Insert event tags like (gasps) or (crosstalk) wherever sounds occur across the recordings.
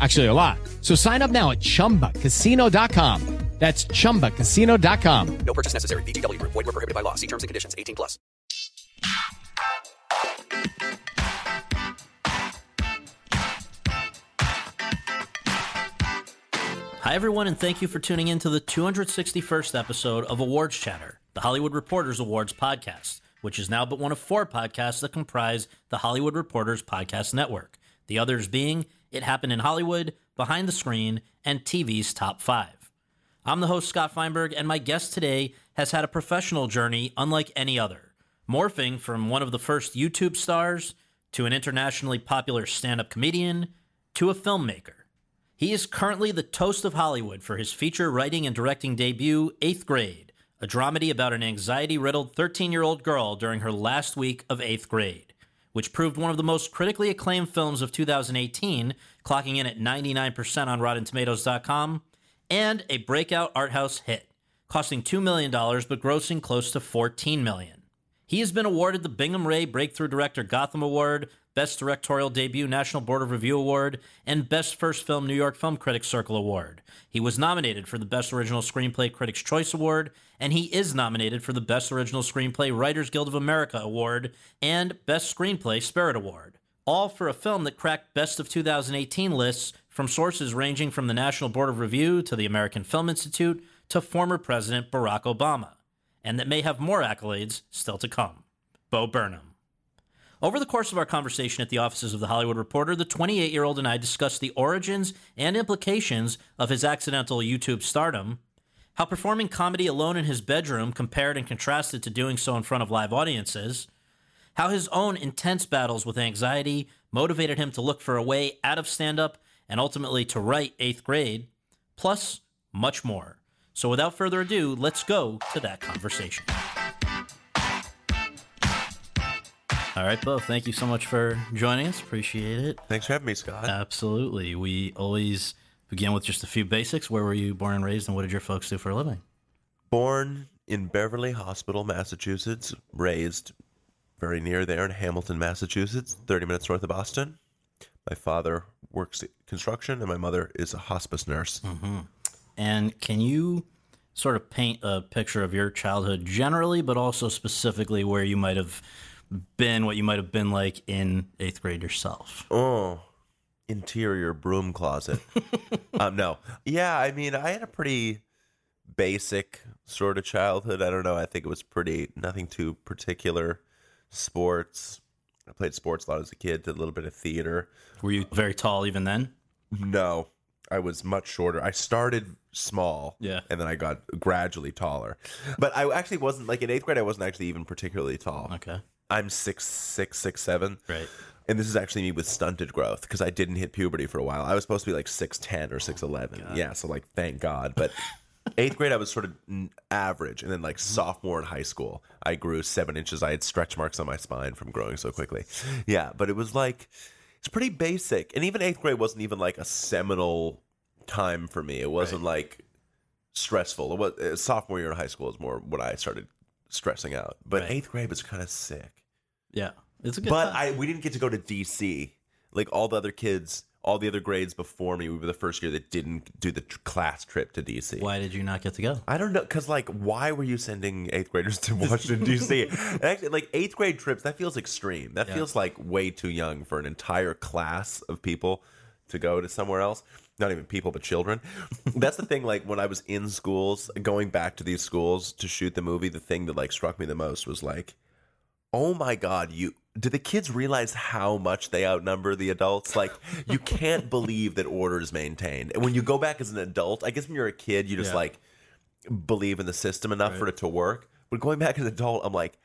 Actually, a lot. So sign up now at chumbacasino.com. That's chumbacasino.com. No purchase necessary. VGW Group. Void were prohibited by law. See terms and conditions. 18 plus. Hi, everyone, and thank you for tuning in to the 261st episode of Awards Chatter, the Hollywood Reporters Awards podcast, which is now but one of four podcasts that comprise the Hollywood Reporters Podcast Network. The others being It Happened in Hollywood, Behind the Screen, and TV's Top 5. I'm the host, Scott Feinberg, and my guest today has had a professional journey unlike any other, morphing from one of the first YouTube stars to an internationally popular stand up comedian to a filmmaker. He is currently the toast of Hollywood for his feature writing and directing debut, Eighth Grade, a dramedy about an anxiety riddled 13 year old girl during her last week of eighth grade, which proved one of the most critically acclaimed films of 2018, clocking in at 99% on RottenTomatoes.com, and a breakout art house hit, costing $2 million but grossing close to 14 million. He has been awarded the Bingham Ray Breakthrough Director Gotham Award, Best Directorial Debut National Board of Review Award, and Best First Film New York Film Critics Circle Award. He was nominated for the Best Original Screenplay Critics' Choice Award, and he is nominated for the Best Original Screenplay Writers Guild of America Award and Best Screenplay Spirit Award. All for a film that cracked Best of 2018 lists from sources ranging from the National Board of Review to the American Film Institute to former President Barack Obama, and that may have more accolades still to come. Bo Burnham. Over the course of our conversation at the offices of the Hollywood Reporter, the 28 year old and I discussed the origins and implications of his accidental YouTube stardom, how performing comedy alone in his bedroom compared and contrasted to doing so in front of live audiences, how his own intense battles with anxiety motivated him to look for a way out of stand up and ultimately to write eighth grade, plus much more. So without further ado, let's go to that conversation. All right, Bo, thank you so much for joining us. Appreciate it. Thanks for having me, Scott. Absolutely. We always begin with just a few basics. Where were you born and raised, and what did your folks do for a living? Born in Beverly Hospital, Massachusetts, raised very near there in Hamilton, Massachusetts, 30 minutes north of Boston. My father works construction, and my mother is a hospice nurse. Mm-hmm. And can you sort of paint a picture of your childhood generally, but also specifically where you might have been, what you might have been like in eighth grade yourself? Oh, interior broom closet. (laughs) um, no, yeah, I mean, I had a pretty basic sort of childhood. I don't know. I think it was pretty nothing too particular. Sports. I played sports a lot as a kid. Did a little bit of theater. Were you very tall even then? No, I was much shorter. I started small, Yeah. and then I got gradually taller. But I actually wasn't like in eighth grade. I wasn't actually even particularly tall. Okay. I'm six six six seven. Right. And this is actually me with stunted growth because I didn't hit puberty for a while. I was supposed to be like six ten or six eleven. yeah, so like thank God. But (laughs) eighth grade, I was sort of average, and then like sophomore in high school, I grew seven inches. I had stretch marks on my spine from growing so quickly. Yeah, but it was like it's pretty basic. And even eighth grade wasn't even like a seminal time for me. It wasn't like stressful. It was uh, sophomore year in high school is more when I started stressing out. But Right. eighth grade was kind of sick. Yeah. It's a good But time. I we didn't get to go to DC like all the other kids. All the other grades before me, we were the first year that didn't do the tr- class trip to DC. Why did you not get to go? I don't know, cause like, why were you sending eighth graders to Washington D.C.? (laughs) And Actually, like eighth grade trips, that feels extreme. That Yeah. feels like way too young for an entire class of people to go to somewhere else. not even people but children. (laughs) That's the thing. Like when I was in schools, going back to these schools to shoot the movie, the thing that like struck me the most was like, oh my god, you do the kids realize how much they outnumber the adults? Like you can't (laughs) believe that order is maintained. And when you go back as an adult, I guess when you're a kid, you just Yeah. like believe in the system enough for it to work. But going back as an adult, I'm like,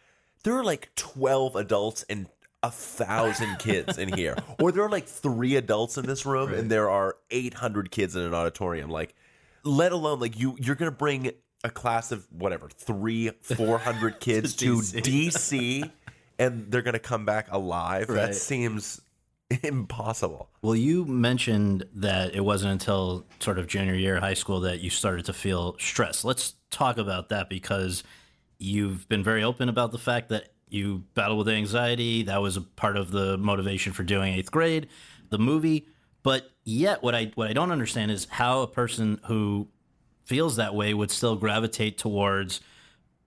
there are like 12 adults and a thousand kids in here. (laughs) Or there are like three adults in this room and there are 800 kids in an auditorium. Like, let alone like you, you're going to bring a class of whatever, three, 400 (laughs) kids to DC and they're going to come back alive. Right. That seems (laughs) impossible. Well, you mentioned that it wasn't until sort of junior year of high school that you started to feel stress. Let's talk about that because you've been very open about the fact that you battle with anxiety. That was a part of the motivation for doing eighth grade, the movie. But yet, what I what I don't understand is how a person who feels that way would still gravitate towards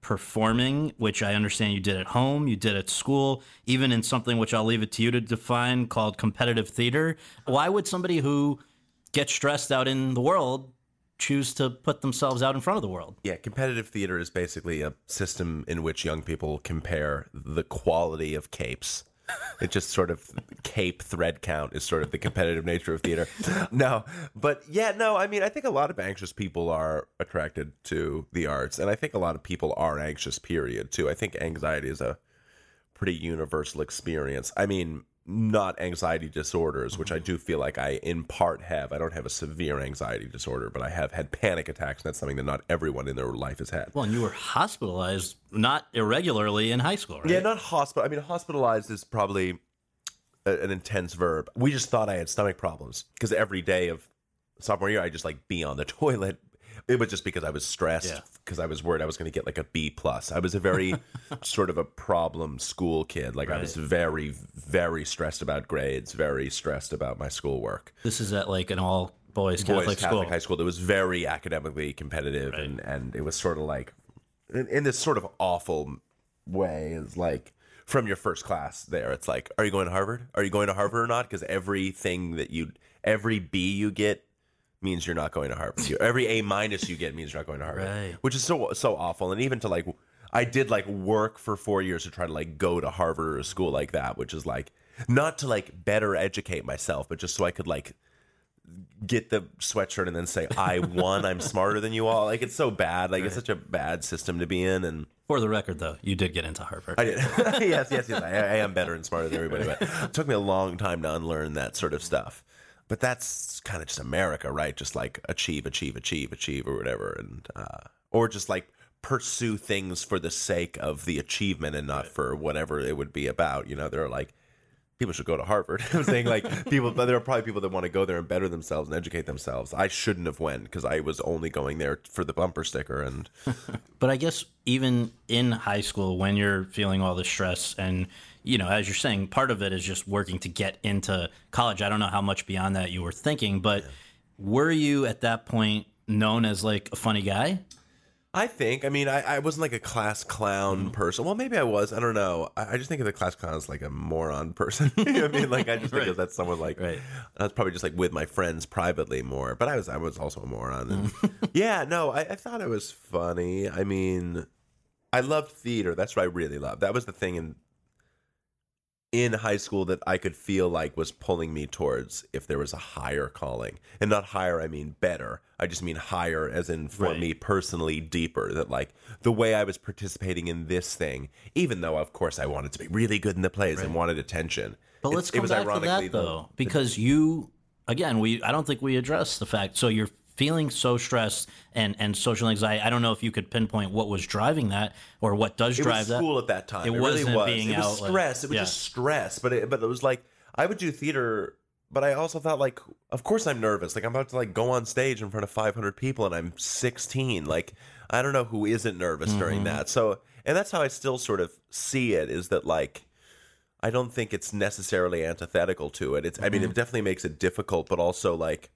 performing, which I understand you did at home, you did at school, even in something which I'll leave it to you to define called competitive theater. Why would somebody who gets stressed out in the world choose to put themselves out in front of the world? Yeah, competitive theater is basically a system in which young people compare the quality of capes. It just sort of cape thread count is sort of the competitive nature of theater. (laughs) No, but yeah, no, I mean, I think a lot of anxious people are attracted to the arts, and I think a lot of people are anxious, period, too. I think anxiety is a pretty universal experience. I mean, not anxiety disorders, which I mm-hmm. do feel like I in part have. I don't have a severe anxiety disorder, but I have had panic attacks, and that's something that not everyone in their life has had. Well, and you were hospitalized not irregularly in high school, right? Yeah, not hospital. I mean, hospitalized is probably a, an intense verb. We just thought I had stomach problems because every day of sophomore year, I just like be on the (laughs) toilet. It was just because I was stressed Yeah. because I was worried I was going to get like a B plus. I was a very (laughs) sort of a problem school kid. Like I was very, very stressed about grades, very stressed about my schoolwork. This is at like an all boys Boys Catholic, Catholic school. high school that was very academically competitive, and and it was sort of like in, in this sort of awful way is like from your first class there it's like are you going to harvard are you going to harvard or not because everything that you every b you get means you're not going to harvard every a minus you get means you're not going to harvard Right. which is so so awful and even to like i did like work for four years to try to like go to harvard or a school like that which is like not to like better educate myself but just so i could like get the sweatshirt and then say I won, I'm smarter than you all. Like it's so bad. Like it's such a bad system to be in. And For the record, though, you did get into Harvard. I did. (laughs) yes, yes, yes. I, I am better and smarter than everybody. But it took me a long time to unlearn that sort of stuff. But that's kind of just America, right? Just like achieve, achieve, achieve, achieve, or whatever, and uh, or just like pursue things for the sake of the achievement and not for whatever it would be about. You know, there are like people should go to Harvard. (laughs) I'm saying like people, but there are probably people that want to go there and better themselves and educate themselves. I shouldn't have went because I was only going there for the bumper sticker. And (laughs) But I guess even in high school, when you're feeling all the stress, and you know, as you're saying, part of it is just working to get into college. I don't know how much beyond that you were thinking, but were you at that point known as like a funny guy? I think, I mean, I, I wasn't like a class clown mm-hmm. person. Well, maybe I was. I don't know. I, I just think of the class clown as like a moron person. (laughs) you know I mean? Like I just think (laughs) of that's someone like Right. I was probably just like with my friends privately more. But I was I was also a moron. And, mm. (laughs) yeah, no, I, I thought it was funny. I mean, I loved theater. That's what I really loved. That was the thing in in high school that I could feel like was pulling me towards if there was a higher calling. And not higher, I mean better. I just mean higher as in for Right. me personally deeper. That like the way I was participating in this thing, even though of course I wanted to be really good in the plays and wanted attention. But let's it come was back to ironically that the- though, because you again, we I don't think we addressed the fact. So you're feeling so stressed and and social anxiety. I don't know if you could pinpoint what was driving that or what does it drive was that. school at that time. It It, wasn't was. being it was out, like- stress. it was yeah. just stress. But it, but it was like I would do theater, but I also thought like, of course I'm nervous. Like I'm about to like go on stage in front of 500 people, and I'm 16. Like I don't know who isn't nervous during Mm-hmm. that. So and that's how I still sort of see it. Is that like. I don't think it's necessarily antithetical to it. It's, I mean, Mm-hmm. it definitely makes it difficult, but also like,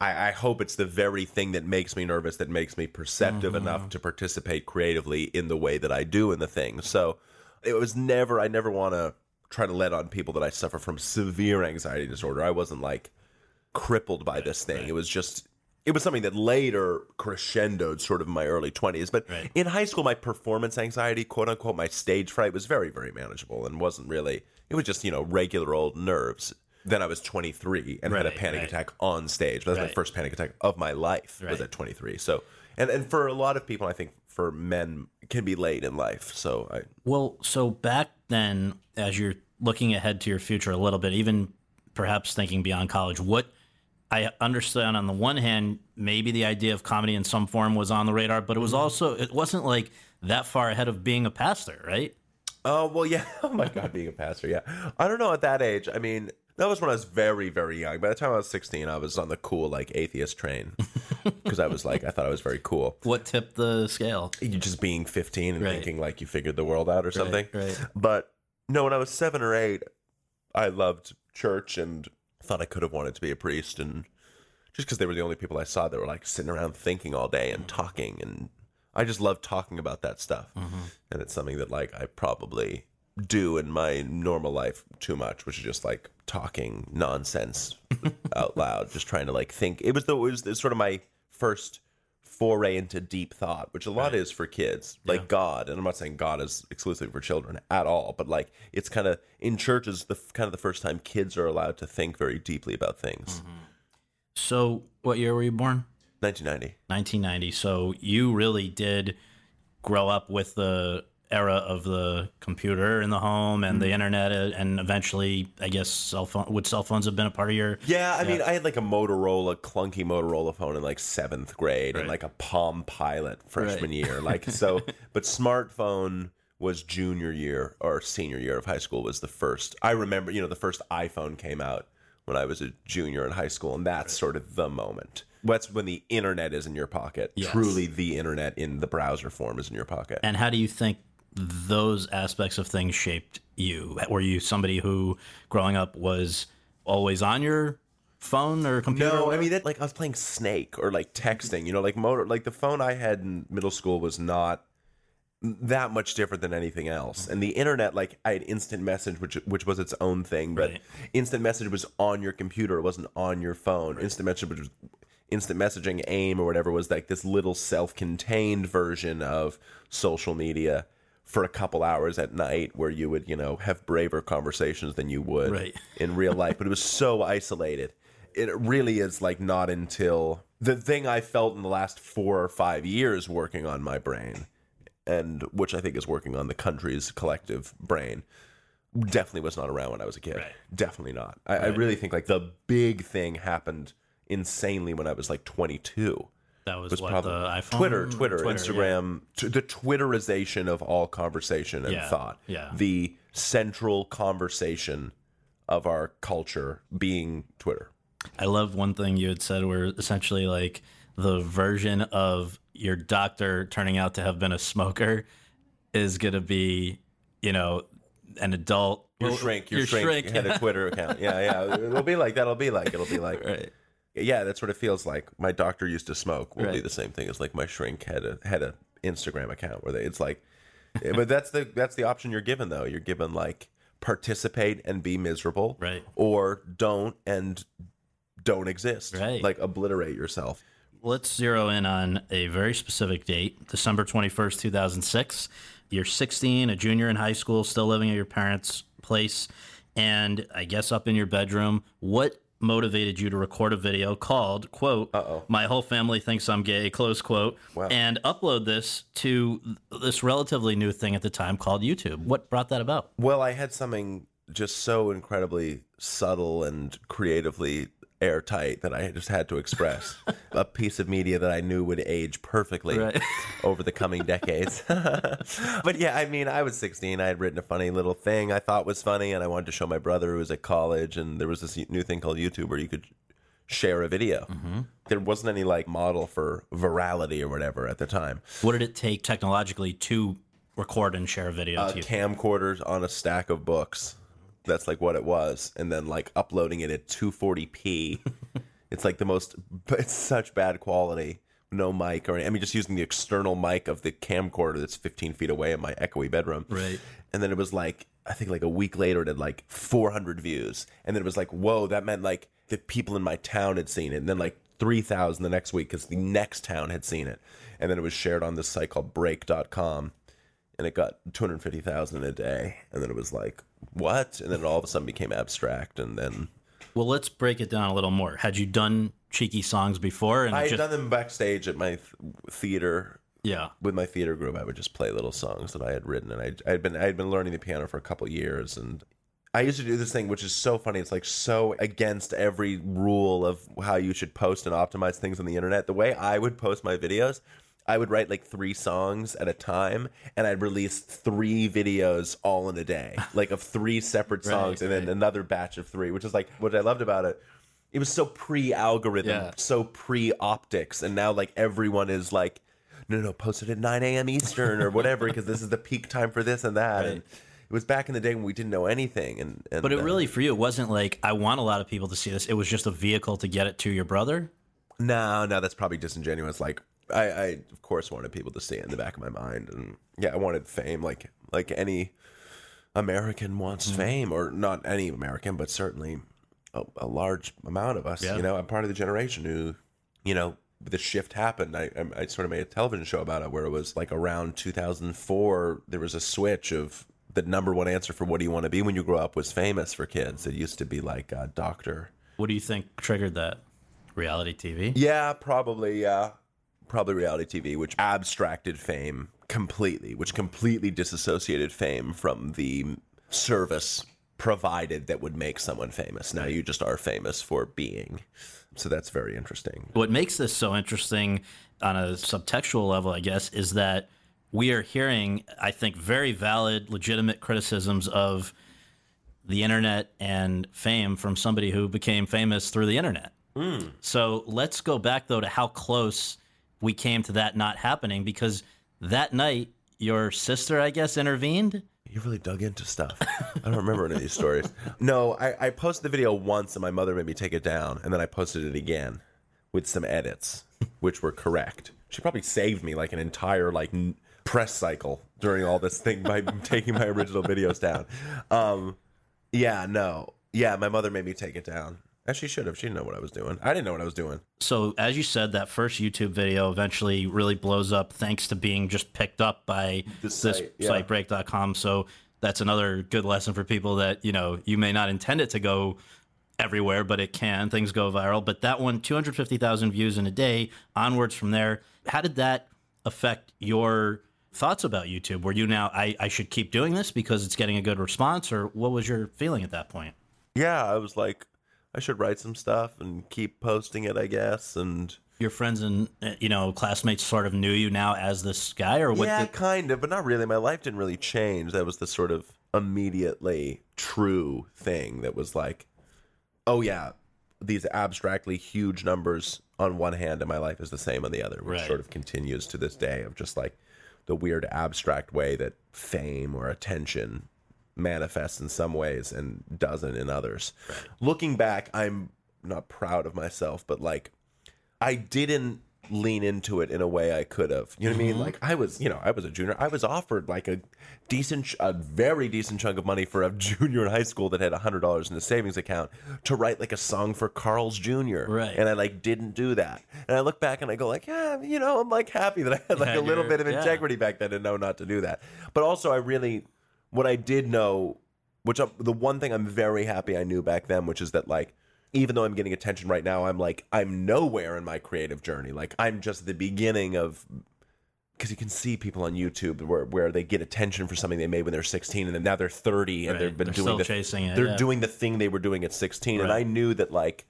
I, I hope it's the very thing that makes me nervous that makes me perceptive Mm-hmm. enough to participate creatively in the way that I do in the thing. So it was never, I never want to try to let on people that I suffer from severe anxiety disorder. I wasn't like crippled by this thing. It was just it was something that later crescendoed sort of in my early 20s but Right. in high school my performance anxiety quote unquote my stage fright was very very manageable and wasn't really it was just you know regular old nerves then i was 23 and had a panic right. attack on stage that was my first panic attack of my life was at 23 so and and for a lot of people i think for men can be late in life so i Well, so back then, as you're looking ahead to your future a little bit, even perhaps thinking beyond college, what I understand on the one hand, maybe the idea of comedy in some form was on the radar, but it was mm-hmm. also it wasn't like that far ahead of being a pastor, right? Oh well, (laughs) yeah. Oh my God, being a pastor, yeah. I don't know at that age. I mean, that was when I was very, very young. By the time I was sixteen, I was on the cool like atheist train (laughs) because I was like, I thought I was very cool. What tipped the scale? You just being fifteen and Right. thinking like you figured the world out or something. right. But no, when I was seven or eight, I loved church and thought I could have wanted to be a priest, and just because they were the only people I saw that were like sitting around thinking all day and talking, and I just love talking about that stuff, mm-hmm. and it's something that like I probably do in my normal life too much, which is just like talking nonsense (laughs) out loud, just trying to like think. It was the it was, it was sort of my first foray into deep thought, which a lot is for kids, like God. And I'm not saying God is exclusively for children at all, but like it's kind of in churches the kind of the first time kids are allowed to think very deeply about things. Mm-hmm. So, what year were you born? 1990. 1990. So you really did grow up with the era of the computer in the home and the internet, uh, and eventually, I guess, cell phone. Would cell phones have been a part of your? Yeah, I mean, I had like a Motorola, clunky Motorola phone in like seventh grade, and like a Palm Pilot freshman year. Like (laughs) so, but smartphone was junior year or senior year of high school was the first. I remember, you know, the first iPhone came out when I was a junior in high school, and that's sort of the moment. That's when the internet is in your pocket. Yes. Truly, the internet in the browser form is in your pocket. And how do you think those aspects of things shaped you? Were you somebody who, growing up, was always on your phone or computer? No, I mean that like I was playing Snake or like texting. You know, like motor. Like the phone I had in middle school was not that much different than anything else. And the internet, like I had instant message, which which was its own thing, but Right. instant message was on your computer. It wasn't on your phone. Instant message was instant messaging aim or whatever was like this little self-contained version of social media for a couple hours at night where you would you know have braver conversations than you would Right. in real life but it was so isolated. It really is like not until the thing i felt in the last four or five years working on my brain and which i think is working on the country's collective brain definitely was not around when i was a kid. Right. definitely not. I, I really think like the big thing happened insanely when i was like 22 that was, was what probably the iPhone, Twitter, Twitter, yeah. Instagram, t- the Twitterization of all conversation and Yeah, thought. yeah. The central conversation of our culture being Twitter. I love one thing you had said where essentially like the version of your doctor turning out to have been a smoker is going to be, you know, an adult. Your well, shrink, your, shrink, had a Twitter account. Yeah, yeah. (laughs) It'll be like that. It'll be like it'll be like Right. Yeah. That's what it feels like. My doctor used to smoke. Will be the same thing as like my shrink had a had a Instagram account where they. It's like, eh, but that's the that's the option you're given though. You're given like participate and be miserable, Right. Or don't and don't exist, Right. Like obliterate yourself. Let's zero in on a very specific date, December 21st, 2006. You're 16, a junior in high school, still living at your parents' place, and I guess up in your bedroom. What motivated you to record a video called, quote, Uh-oh. My whole family thinks I'm gay, close quote, Wow. and upload this to this relatively new thing at the time called YouTube? What brought that about? Well, I had something just so incredibly subtle and creatively airtight that I just had to express. (laughs) a piece of media that I knew would age perfectly Right. (laughs) over the coming decades. (laughs) but yeah, I mean, I was 16. I had written a funny little thing I thought was funny, and I wanted to show my brother who was at college, and there was this new thing called YouTube where you could share a video. There wasn't any like model for virality or whatever at the time. What did it take technologically to record and share a video uh, to you? camcorders on a stack of books. That's like what it was, and then like uploading it at 240p. (laughs) it's like the most. (laughs) It's such bad quality. No mic or I mean, just using the external mic of the camcorder that's 15 feet away in my echoey bedroom. Right. And then it was like I think like a week later it had like 400 views, and then it was like whoa, that meant like the people in my town had seen it, and then like three thousand the next week because the next town had seen it, and then it was shared on this site called Break.com, and it got two hundred fifty thousand a day, and then it was like what, and then it all of a sudden became abstract, and then Well, let's break it down a little more. Had you done cheeky songs before? And I had just, done them backstage at my th- theater yeah. with my theater group, I would just play little songs that I had written, and I I had been I had been learning the piano for a couple years, and I used to do this thing, which is so funny. It's like so against every rule of how you should post and optimize things on the internet. The way I would post my videos. I would write like three songs at a time, and I'd release three videos all in a day, (laughs) like of three separate songs, and then another batch of three, which is like what I loved about it. It was so pre-algorithm, Yeah. so pre-optics, and now like everyone is like, no, no, post it at 9 a.m. Eastern or whatever because this is the peak time for this and that. And it was back in the day when we didn't know anything. And, and But it uh, really, for you, it wasn't like, I want a lot of people to see this. It was just a vehicle to get it to your brother. no, no, that's probably disingenuous. Like I, I of course wanted people to see it in the back of my mind, and yeah, I wanted fame, like like any American wants Mm-hmm. fame, or not any American, but certainly a, a large amount of us. Yeah. You know, I'm part of the generation who, you know, the shift happened. I, I I sort of made a television show about it where it was like around 2004. There was a switch of the number one answer for what do you want to be when you grow up was famous for kids. It used to be like a doctor. What do you think triggered that? Reality TV? Yeah, probably. Yeah, probably reality TV, which abstracted fame completely, which completely disassociated fame from the service provided that would make someone famous. Now you just are famous for being. So that's very interesting. What makes this so interesting on a subtextual level, I guess, is that we are hearing, I think, very valid, legitimate criticisms of the internet and fame from somebody who became famous through the internet. Hmm. So let's go back, though, to how close we came to that not happening because that night, your sister, I guess, intervened. You really dug into stuff. I don't remember any of these stories. No, I, I posted the video once and my mother made me take it down, and then I posted it again with some edits, which were correct. She probably saved me like an entire like n- press cycle during all this thing by (laughs) taking my original videos down. Um, yeah, no, yeah, my mother made me take it down. And she should have. She didn't know what I was doing. I didn't know what I was doing. So, as you said, that first YouTube video eventually really blows up thanks to being just picked up by This this site, yeah. site break.com. So, that's another good lesson for people that, you know, you may not intend it to go everywhere, but it can. Things go viral. But that one, 250,000 views in a day, onwards from there. How did that affect your thoughts about YouTube? Were you now, I, I should keep doing this because it's getting a good response? Or what was your feeling at that point? Yeah, I was like, I should write some stuff and keep posting it, I guess. And Your friends and, uh, you know, classmates sort of knew you now as this guy? Or what? yeah, did- kind of, but not really. My life didn't really change. That was the sort of immediately true thing that was like, oh yeah, these abstractly huge numbers on one hand, and my life is the same on the other, which Right. sort of continues to this day of just like the weird abstract way that fame or attention manifests in some ways and doesn't in others. Looking back, I'm not proud of myself, but like I didn't lean into it in a way I could have. You know what I mean? Mm-hmm. Like I was, you know, I was a junior. I was offered like a decent, a very decent chunk of money for a (laughs) junior in high school that had a hundred dollars in a savings account to write like a song for Carl's Jr. Right. And I like didn't do that. And I look back and I go like, yeah, you know, I'm like happy that I had like Yeah, a little bit of yeah. integrity back then and know not to do that. But also, I really, what I did know, which I, the one thing I'm very happy I knew back then, which is that like even though I'm getting attention right now, I'm like I'm nowhere in my creative journey. Like I'm just the beginning of because you can see people on YouTube where where they get attention for something they made when they're 16 and then now they're 30 and Right. they've been They're doing still the, chasing it, They're yeah. doing the thing they were doing at 16 and I knew that like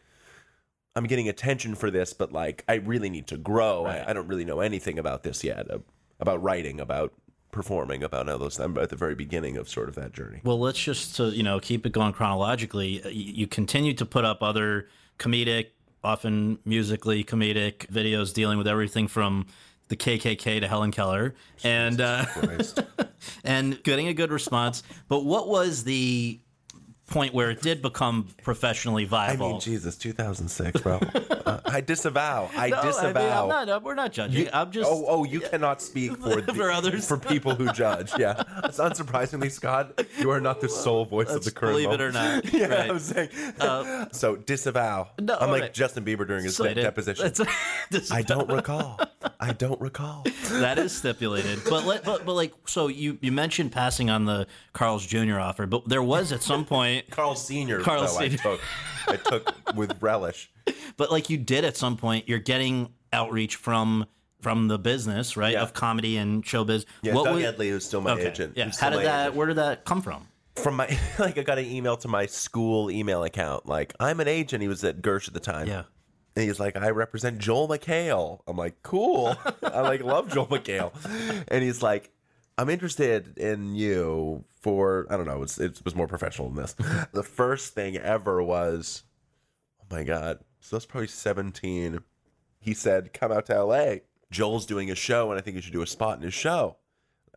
I'm getting attention for this, but like I really need to grow. Right. I, I don't really know anything about this yet, uh, about writing, about performing, about all those. I'm at the very beginning of sort of that journey. Well, let's just to you know keep it going chronologically. uh, You, you continue to put up other comedic, often musically comedic videos dealing with everything from the KKK to Helen Keller, and uh, (laughs) and getting a good response. But what was the point where it did become professionally viable. I mean, Jesus, 2006, bro. (laughs) uh, I disavow. I No, disavow. I mean, I'm not, uh, we're not judging. I'm just. oh, oh, you cannot speak for (laughs) the, For others. for people who judge. Yeah, it's unsurprisingly, Scott, you are not the sole voice of the current. believe it or not. (laughs) Yeah, right. I'm saying. so disavow. No, I'm like right. Justin Bieber during his Slated. deposition. I don't recall. I don't recall. that is stipulated. But, let, but but like so you you mentioned passing on the Carl's Jr. offer, but there was at some point. (laughs) Carl Senior. Carl Senior. I took. I took with relish. But like you did at some point, you're getting outreach from from the business, right, Yeah. of comedy and showbiz. Yeah, what Doug was, Edley was still my okay, agent. Yeah. How did that? agent. Where did that come from? from my (laughs) like I got an email to my school email account. Like I'm an agent. He was at Gersh at the time. Yeah. And he's like, I represent Joel McHale. I'm like, cool. I like love Joel McHale. And he's like, I'm interested in you for I don't know. It's, it was more professional than this. The first thing ever was, oh my god. So that's probably 17. He said, come out to L.A. Joel's doing a show, and I think you should do a spot in his show.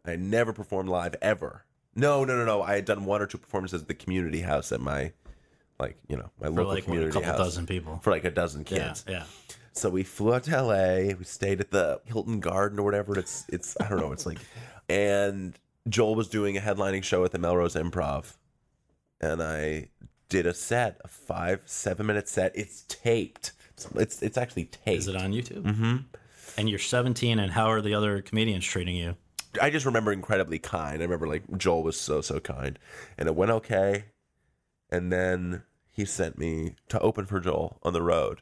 I never performed live ever. No, no, no, no. I had done one or two performances at the community house at my, like, you know, my For local like what, a community couple house dozen people. for like a dozen Yeah, kids. yeah. So we flew out to LA. We stayed at the Hilton Garden or whatever. It's it's I don't know. It's like, (laughs) and Joel was doing a headlining show at the Melrose Improv, and I did a set, a five seven minute set. It's taped. It's it's, it's actually taped. Is it on YouTube? Mm-hmm. And you're 17, and how are the other comedians treating you? I just remember incredibly kind. I remember like Joel was so so kind, and it went okay. And then he sent me to open for Joel on the road.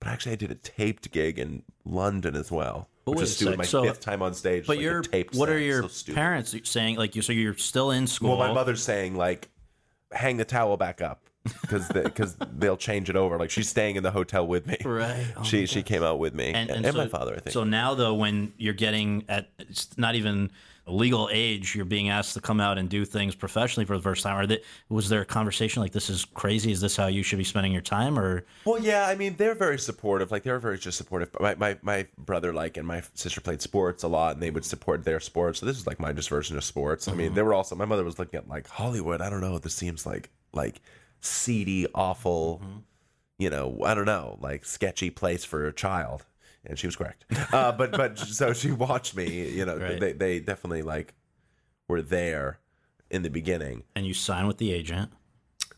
But actually, I did a taped gig in London as well, But which is stupid. My so- fifth time on stage. But like a you're taped what set. are your So parents saying? Like you, so you're still in school. Well, my mother's saying like, hang the towel back up because because they'll change it over. Like she's staying in the hotel with me. Right. Oh she she came out with me and, and, so, my father. I think. So now, though, when you're getting at it's not even legal age, you're being asked to come out and do things professionally for the first time. Or that, was there a conversation like, "This is crazy. Is this how you should be spending your time?" Or Well, yeah, I mean, they're very supportive. Like, they're very just supportive. My, my, my brother, like, and my sister played sports a lot, and they would support their sports. So this is like my just version of sports. I mean, mm-hmm. they were also. My mother was looking at like Hollywood. I don't know. This seems like like seedy, awful. Mm-hmm. You know, I don't know, like sketchy place for a child. And she was correct. Uh, but but (laughs) so she watched me. You know, Right. they they definitely like were there in the beginning. and you sign with the agent.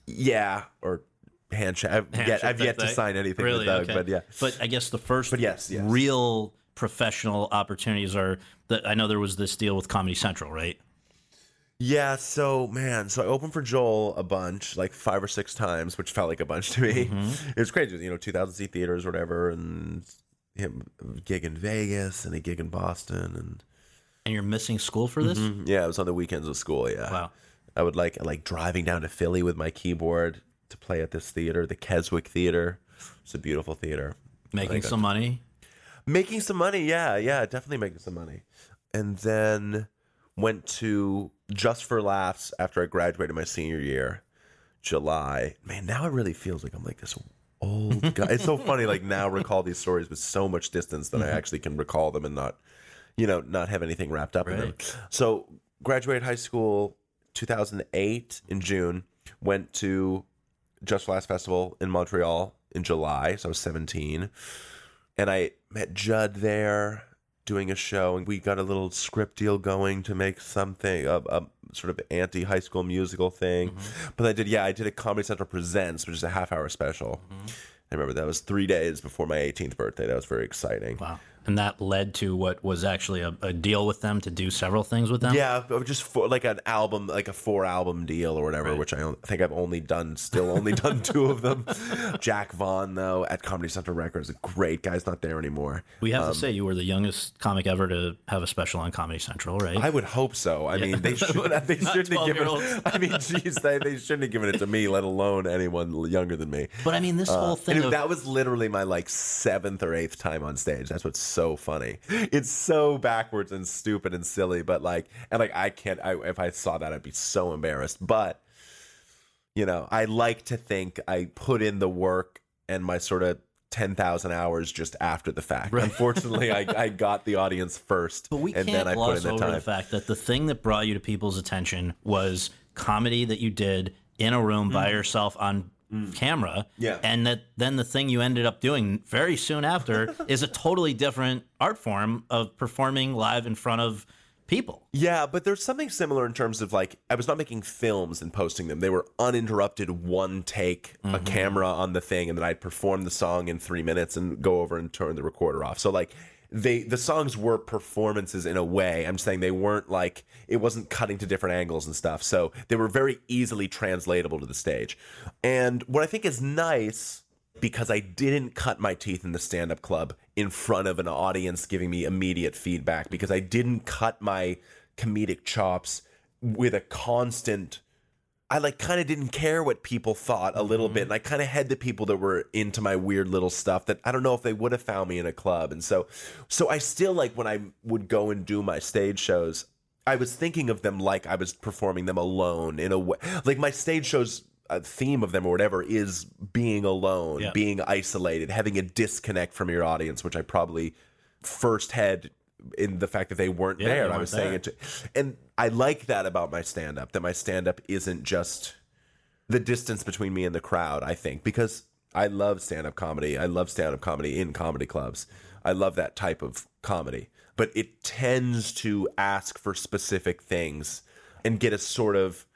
Yeah, or handshake. I've, yet, I've yet to sign anything really, with Doug, okay. but yeah. But I guess the first, But yes, yes. real professional opportunities are that I know there was this deal with Comedy Central, right? Yeah, so man, so I opened for Joel a bunch, like five or six times, which felt like a bunch to me. Mm-hmm. (laughs) It was crazy, you know, two thousand seat theaters or whatever, and him a gig in Vegas and a gig in Boston, and And you're missing school for this. Mm-hmm. yeah, it was on the weekends of school. Yeah, Wow. I would like like driving down to Philly with my keyboard to play at this theater, the Keswick Theater. It's a beautiful theater. Making some money. Making some money, yeah, yeah, definitely making some money. And then went to Just for Laughs after I graduated my senior year, July. Man, now it really feels like I'm like this Oh, (laughs) old guy. it's so funny, like now recall these stories with so much distance that I mm-hmm. actually can recall them and not, you know, not have anything wrapped up in them. Right. So graduated high school 2008 in June, went to Just Laughs Festival in Montreal in July, so I was 17 and I met Judd there doing a show, and we got a little script deal going to make something a, a sort of anti High School Musical thing. Mm-hmm. But I did, yeah, I did a Comedy Central Presents, which is a half hour special. Mm-hmm. I remember that was three days before my 18th birthday. That was very exciting. Wow. And that led to what was actually a, a deal with them to do several things with them. Yeah, just for like an album, like a four album deal or whatever, which I think I've only done, still only (laughs) done two of them. Jack Vaughn, though, at Comedy Central Records, a great guy's not there anymore. We have Um, to say you were the youngest comic ever to have a special on Comedy Central, right? I would hope so. I mean, they (laughs) should. They shouldn't have given. 12-year-olds. I mean, geez, they, they shouldn't have given it to me, let alone anyone younger than me. but I mean, this whole thing. Of, that was literally my like seventh or eighth time on stage. That's what's so funny. It's so backwards and stupid and silly, but like, and like, I can't. I, if I saw that, I'd be so embarrassed. But you know, I like to think I put in the work and my sort of. 10,000 hours just after the fact. Unfortunately, I, I got the audience first But we and can't then I put gloss in the over time. the fact that the thing that brought you to people's attention was comedy that you did in a room by mm. yourself on Mm. camera. Yeah. And that then the thing you ended up doing very soon after (laughs) is a totally different art form of performing live in front of people. Yeah, but there's something similar in terms of like I was not making films and posting them. They were uninterrupted, one take, a mm-hmm. camera on the thing, and then I'd perform the song in three minutes and go over and turn the recorder off. So like they the songs were performances in a way. I'm saying they weren't like it wasn't cutting to different angles and stuff. So they were very easily translatable to the stage. And what I think is nice because I didn't cut my teeth in the stand up club in front of an audience giving me immediate feedback, because I didn't cut my comedic chops with a constant. I like kind of didn't care what people thought a little bit, mm-hmm. and I kind of had the people that were into my weird little stuff that I don't know if they would have found me in a club, and so, so I still like when I would go and do my stage shows, I was thinking of them like I was performing them alone in a way, like my stage shows a theme of them or whatever is being alone, Yeah. being isolated, having a disconnect from your audience, which I probably first had in the fact that they weren't Yeah, there. they and I was saying it to, and I like that about my stand up, that my stand up isn't just the distance between me and the crowd, I think, because I love stand up comedy. I love stand up comedy in comedy clubs. I love that type of comedy. But it tends to ask for specific things and get a sort of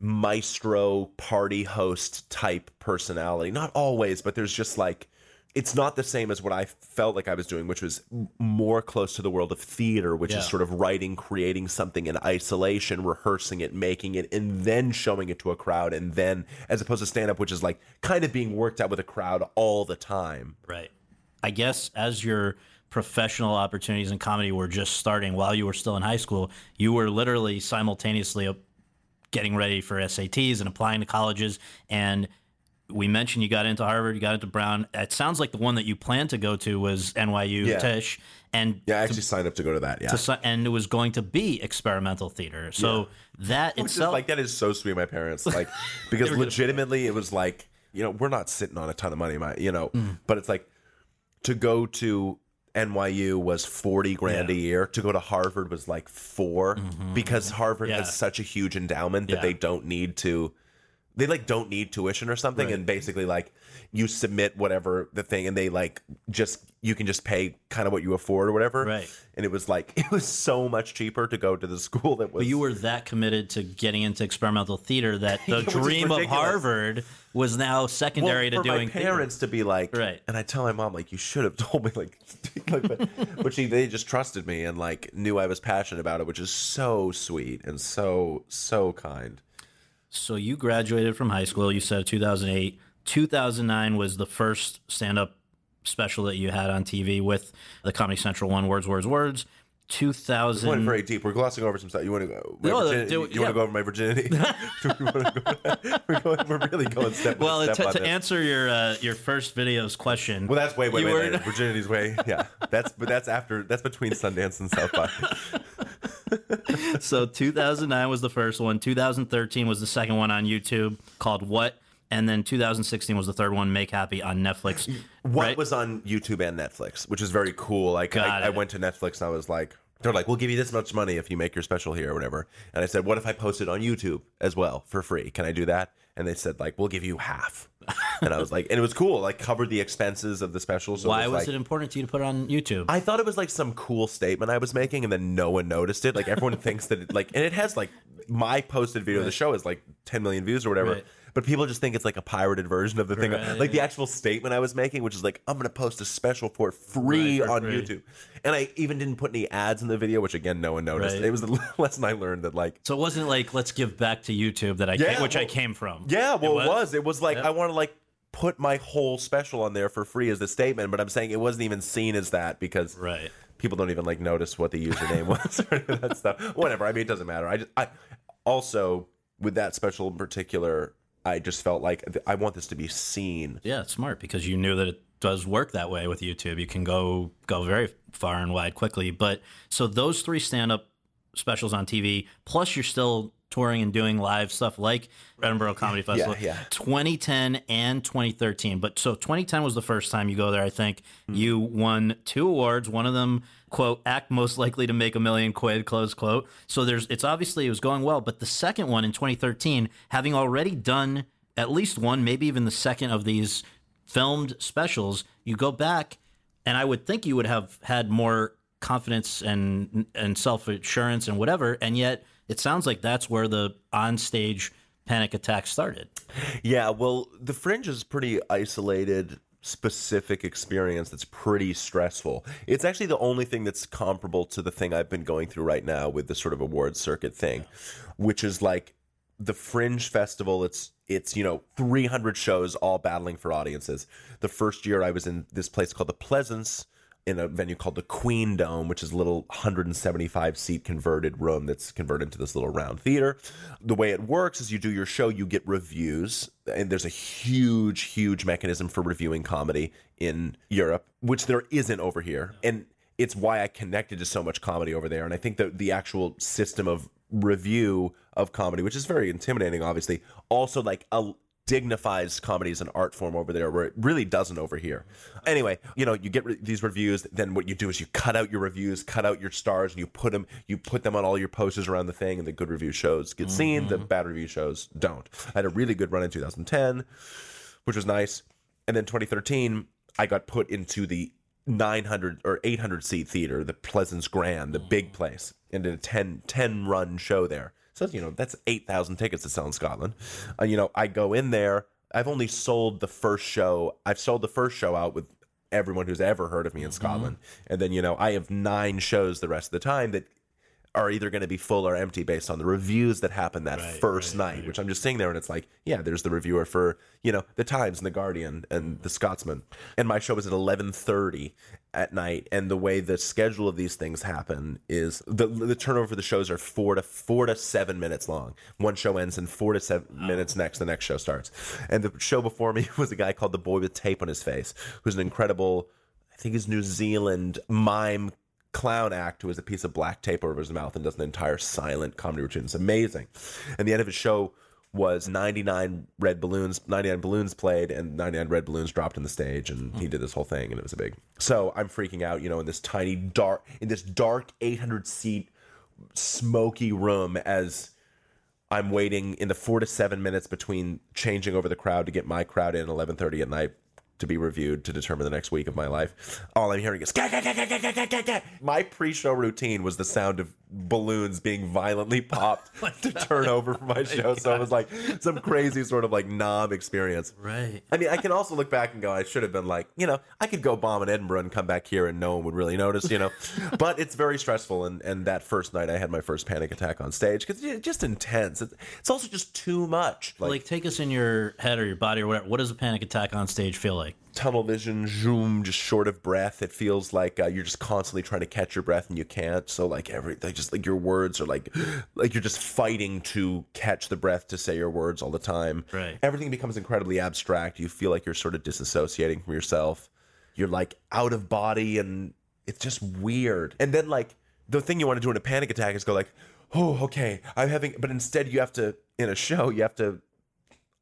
maestro party host type personality. Not always, but there's just like it's not the same as what I felt like I was doing, which was more close to the world of theater, which Yeah. is sort of writing, creating something in isolation, rehearsing it, making it, and then showing it to a crowd. And then, as opposed to stand up, which is like kind of being worked out with a crowd all the time. Right. I guess as your professional opportunities in comedy were just starting while you were still in high school, you were literally simultaneously uh, getting ready for SATs and applying to colleges. And we mentioned you got into Harvard, you got into Brown. It sounds like the one that you planned to go to was NYU Yeah. Tisch, and Yeah, I actually signed up to go to that. Yeah. to and it was going to be experimental theater. So that Which is itself, like that is so sweet, my parents. (laughs) Like because legitimately, it was like you know we're not sitting on a ton of money, my you know, Mm. but it's like to go to NYU was forty grand a year. To go to Harvard was like 4 because Harvard Mm-hmm. Yeah. has such a huge endowment that Yeah. they don't need to. They like don't need tuition or something, Right. and basically like you submit whatever the thing, and they like just you can just pay kind of what you afford or whatever. Right. And it was like (laughs) it was so much cheaper to go to the school that was. but you were that committed to getting into experimental theater that (laughs) the dream of. Harvard was now secondary well, to doing my theater. parents to be like, Right. And I tell my mom like, you should have (laughs) told me like, like but, but she they just trusted me and like knew I was passionate about it, which is so sweet and so so kind. So you graduated from high school. You said 2008. 2009 was the first stand-up special that you had on TV with the Comedy Central one. Words, words, words. 2000. We went 2000. very deep. We're glossing over some stuff. You want to go? No, virginity- do- you yeah. want to go over my virginity? (laughs) (laughs) we go- (laughs) we're, going, we're really going step by well, step to, on to this. answer your uh, your first video's question. Well, that's way, way, way were-. Virginity's way, yeah. That's but that's after. That's between Sundance and South by. (laughs) so 2009 was the first one. 2013 was the second one on YouTube called What, and then 2016 was the third one, Make Happy on Netflix. (clears throat) What right? was on YouTube and Netflix, which is very cool. Like I, I went to Netflix and I was like, they're like, we'll give you this much money if you make your special here or whatever. And I said, what if I post it on YouTube as well for free? Can I do that? And they said like, we'll give you half. (laughs) and I was like, and it was cool. Like covered the expenses of the special. So Why it was was, like, it important to you to put it on YouTube? I thought it was like some cool statement I was making, and then no one noticed it. Like everyone (laughs) thinks that it like, and it has like my posted video of the show is like 10 million views or whatever. Right. But people just think it's like a pirated version of the thing. Right. Like the actual statement I was making, which is like, I'm going to post a special for free Right, for on free. YouTube. And I even didn't put any ads in the video, which again, no one noticed. Right. It was the (laughs) lesson I learned that like, so it wasn't like let's give back to YouTube that I Yeah, came, which I came from. yeah, well, it was? was. It was like. I want to like put my whole special on there for free as the statement, but I'm saying it wasn't even seen as that because Right. people don't even like notice what the username (laughs) was or that stuff. Whatever. I mean, it doesn't matter. I just, I also with that special in particular, I just felt like I want this to be seen. Yeah, it's smart because you knew that it does work that way with YouTube. You can go go very far and wide quickly. But so those three stand up specials on TV, plus you're still touring and doing live stuff like Edinburgh Comedy Festival. yeah. 2010 and 2013. But so 2010 was the first time you go there, I think. Hmm. You won two awards, one of them, quote, act most likely to make a million quid, close quote. So there's it's obviously it was going well. But the second one in 2013, having already done at least one, maybe even the second of these filmed specials, you go back and I would think you would have had more confidence and and self assurance and whatever, and yet it sounds like that's where the on-stage panic attack started. Yeah, well, the fringe is pretty isolated, specific experience that's pretty stressful. It's actually the only thing that's comparable to the thing I've been going through right now with the sort of award circuit thing, which is like the fringe festival it's it's you know 300 shows all battling for audiences the first year i was in this place called the pleasance in a venue called the Queen Dome, which is a little 175 seat converted room that's converted into this little round theater. The way it works is you do your show, you get reviews, and there's a huge, huge mechanism for reviewing comedy in Europe, which there isn't over here. And it's why I connected to so much comedy over there. And I think that the actual system of review of comedy, which is very intimidating, obviously, also like a dignifies comedy as an art form over there where it really doesn't over here. Anyway, you know, you get re- these reviews, then what you do is you cut out your reviews, cut out your stars, and you put them you put them on all your posters around the thing and the good review shows get mm-hmm. seen, the bad review shows don't. I had a really good run in 2010, which was nice. And then 2013, I got put into the 900 or 800 seat theater, the Pleasance Grand, the big mm. place, and did a 10, 10 run show there. So, you know, that's 8,000 tickets to sell in Scotland. Uh, you know, I go in there. I've only sold the first show. I've sold the first show out with everyone who's ever heard of me in Scotland. And then, you know, I have nine shows the rest of the time that are either going to be full or empty based on the reviews that happened that first night, which I'm just sitting there and it's like, yeah, there's the reviewer for, you know, the Times and the Guardian and the Scotsman. And my show was at 11:30 at night and the way the schedule of these things happen is the the turnover for the shows are 4 to 4 to 7 minutes long. One show ends in 4 to 7 minutes next the next show starts. And the show before me (laughs) was a guy called the boy with tape on his face, who's an incredible I think he's New Zealand mime clown act who has a piece of black tape over his mouth and does an entire silent comedy routine. It's amazing. And the end of his show was 99 red balloons, 99 balloons played, and 99 red balloons dropped on the stage, and he did this whole thing, and it was a big. So I'm freaking out, you know, in this tiny dark, in this dark 800 seat smoky room as I'm waiting in the four to seven minutes between changing over the crowd to get my crowd in 11:30 at night to be reviewed to determine the next week of my life. All I'm hearing is gah, gah, gah, my pre-show routine was the sound of balloons being violently (laughs) popped oh to turn over for (laughs) oh my show. So it was like some crazy sort of like knob experience. Right. I mean, I can also look back and go, I should have been like, you know, I could go bomb in Edinburgh and come back here and no one would really notice, you know. (laughs) but it's very stressful. And, and that first night, I had my first panic attack on stage because it's just intense. It's, it's also just too much. Like, take us in your head or your body or whatever. What does a panic attack on stage feel like? Tunnel vision, zoom, just short of breath. It feels like uh, you're just constantly trying to catch your breath and you can't. So like every, like just like your words are like, (gasps) like you're just fighting to catch the breath to say your words all the time. Right. Everything becomes incredibly abstract. You feel like you're sort of disassociating from yourself. You're like out of body and it's just weird. And then like the thing you want to do in a panic attack is go like, oh, okay, I'm having, but instead you have to in a show you have to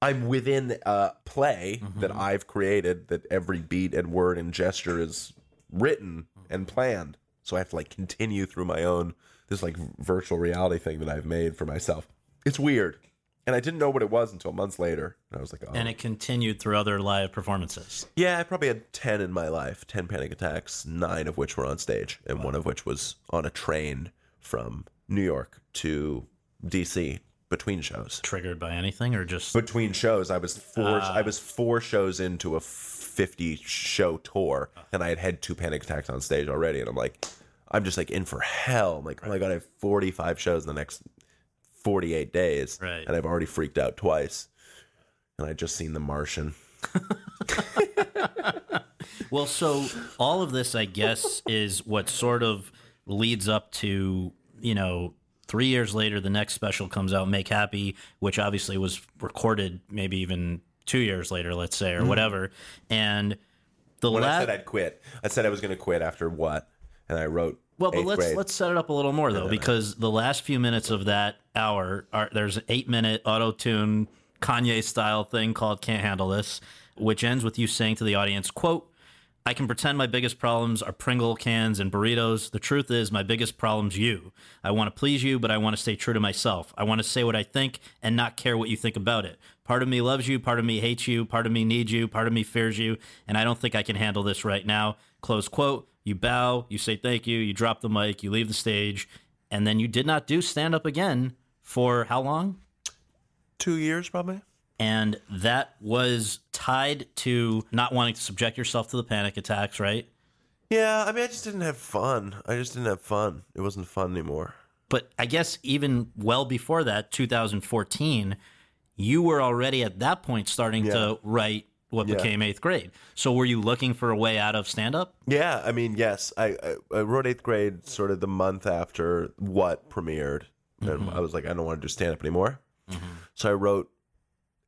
I'm within a play mm-hmm. that I've created that every beat and word and gesture is written and planned. So I have to like continue through my own this like virtual reality thing that I've made for myself. It's weird. And I didn't know what it was until months later. And I was like, oh. And it continued through other live performances. yeah, I probably had 10 in my life, 10 panic attacks, nine of which were on stage, and one of which was on a train from New York to DC between shows. Triggered by anything or just between shows i was four i ah. was four shows into a 50 show tour and i had had two panic attacks on stage already and i'm like i'm just like in for hell i'm like oh my god i have 45 shows in the next 48 days Right. and i've already freaked out twice and i just seen the martian (laughs) Well, so all of this, I guess, is what sort of leads up to, you know, three years later, the next special comes out, Make Happy, which obviously was recorded maybe even two years later, let's say, or mm-hmm. whatever. And the when i last. said i'd quit i said i was going to quit after what and i wrote Well, but let's grade. let's set it up a little more though, because the last few minutes of that hour are there's an eight minute auto tune Kanye style thing called "Can't Handle This," which ends with you saying to the audience, "quote." I can pretend my biggest problems are Pringle cans and burritos. The truth is, my biggest problem's you. I want to please you, but I want to stay true to myself. I want to say what I think and not care what you think about it. Part of me loves you, part of me hates you, part of me needs you, part of me fears you, and I don't think I can handle this right now. Close quote. You bow, you say thank you, you drop the mic, you leave the stage, and then you did not do stand up again for how long? two years probably. And that was tied to not wanting to subject yourself to the panic attacks, right? Yeah, I mean, I just didn't have fun. I just didn't have fun. It wasn't fun anymore. But I guess even well before that, 2014, you were already at that point starting Yeah. to write what Yeah. became eighth grade. So were you looking for a way out of stand up? Yeah, I mean, yes, I, I, I wrote eighth grade sort of the month after what premiered, mm-hmm. and I was like, I don't want to do stand up anymore. Mm-hmm. So I wrote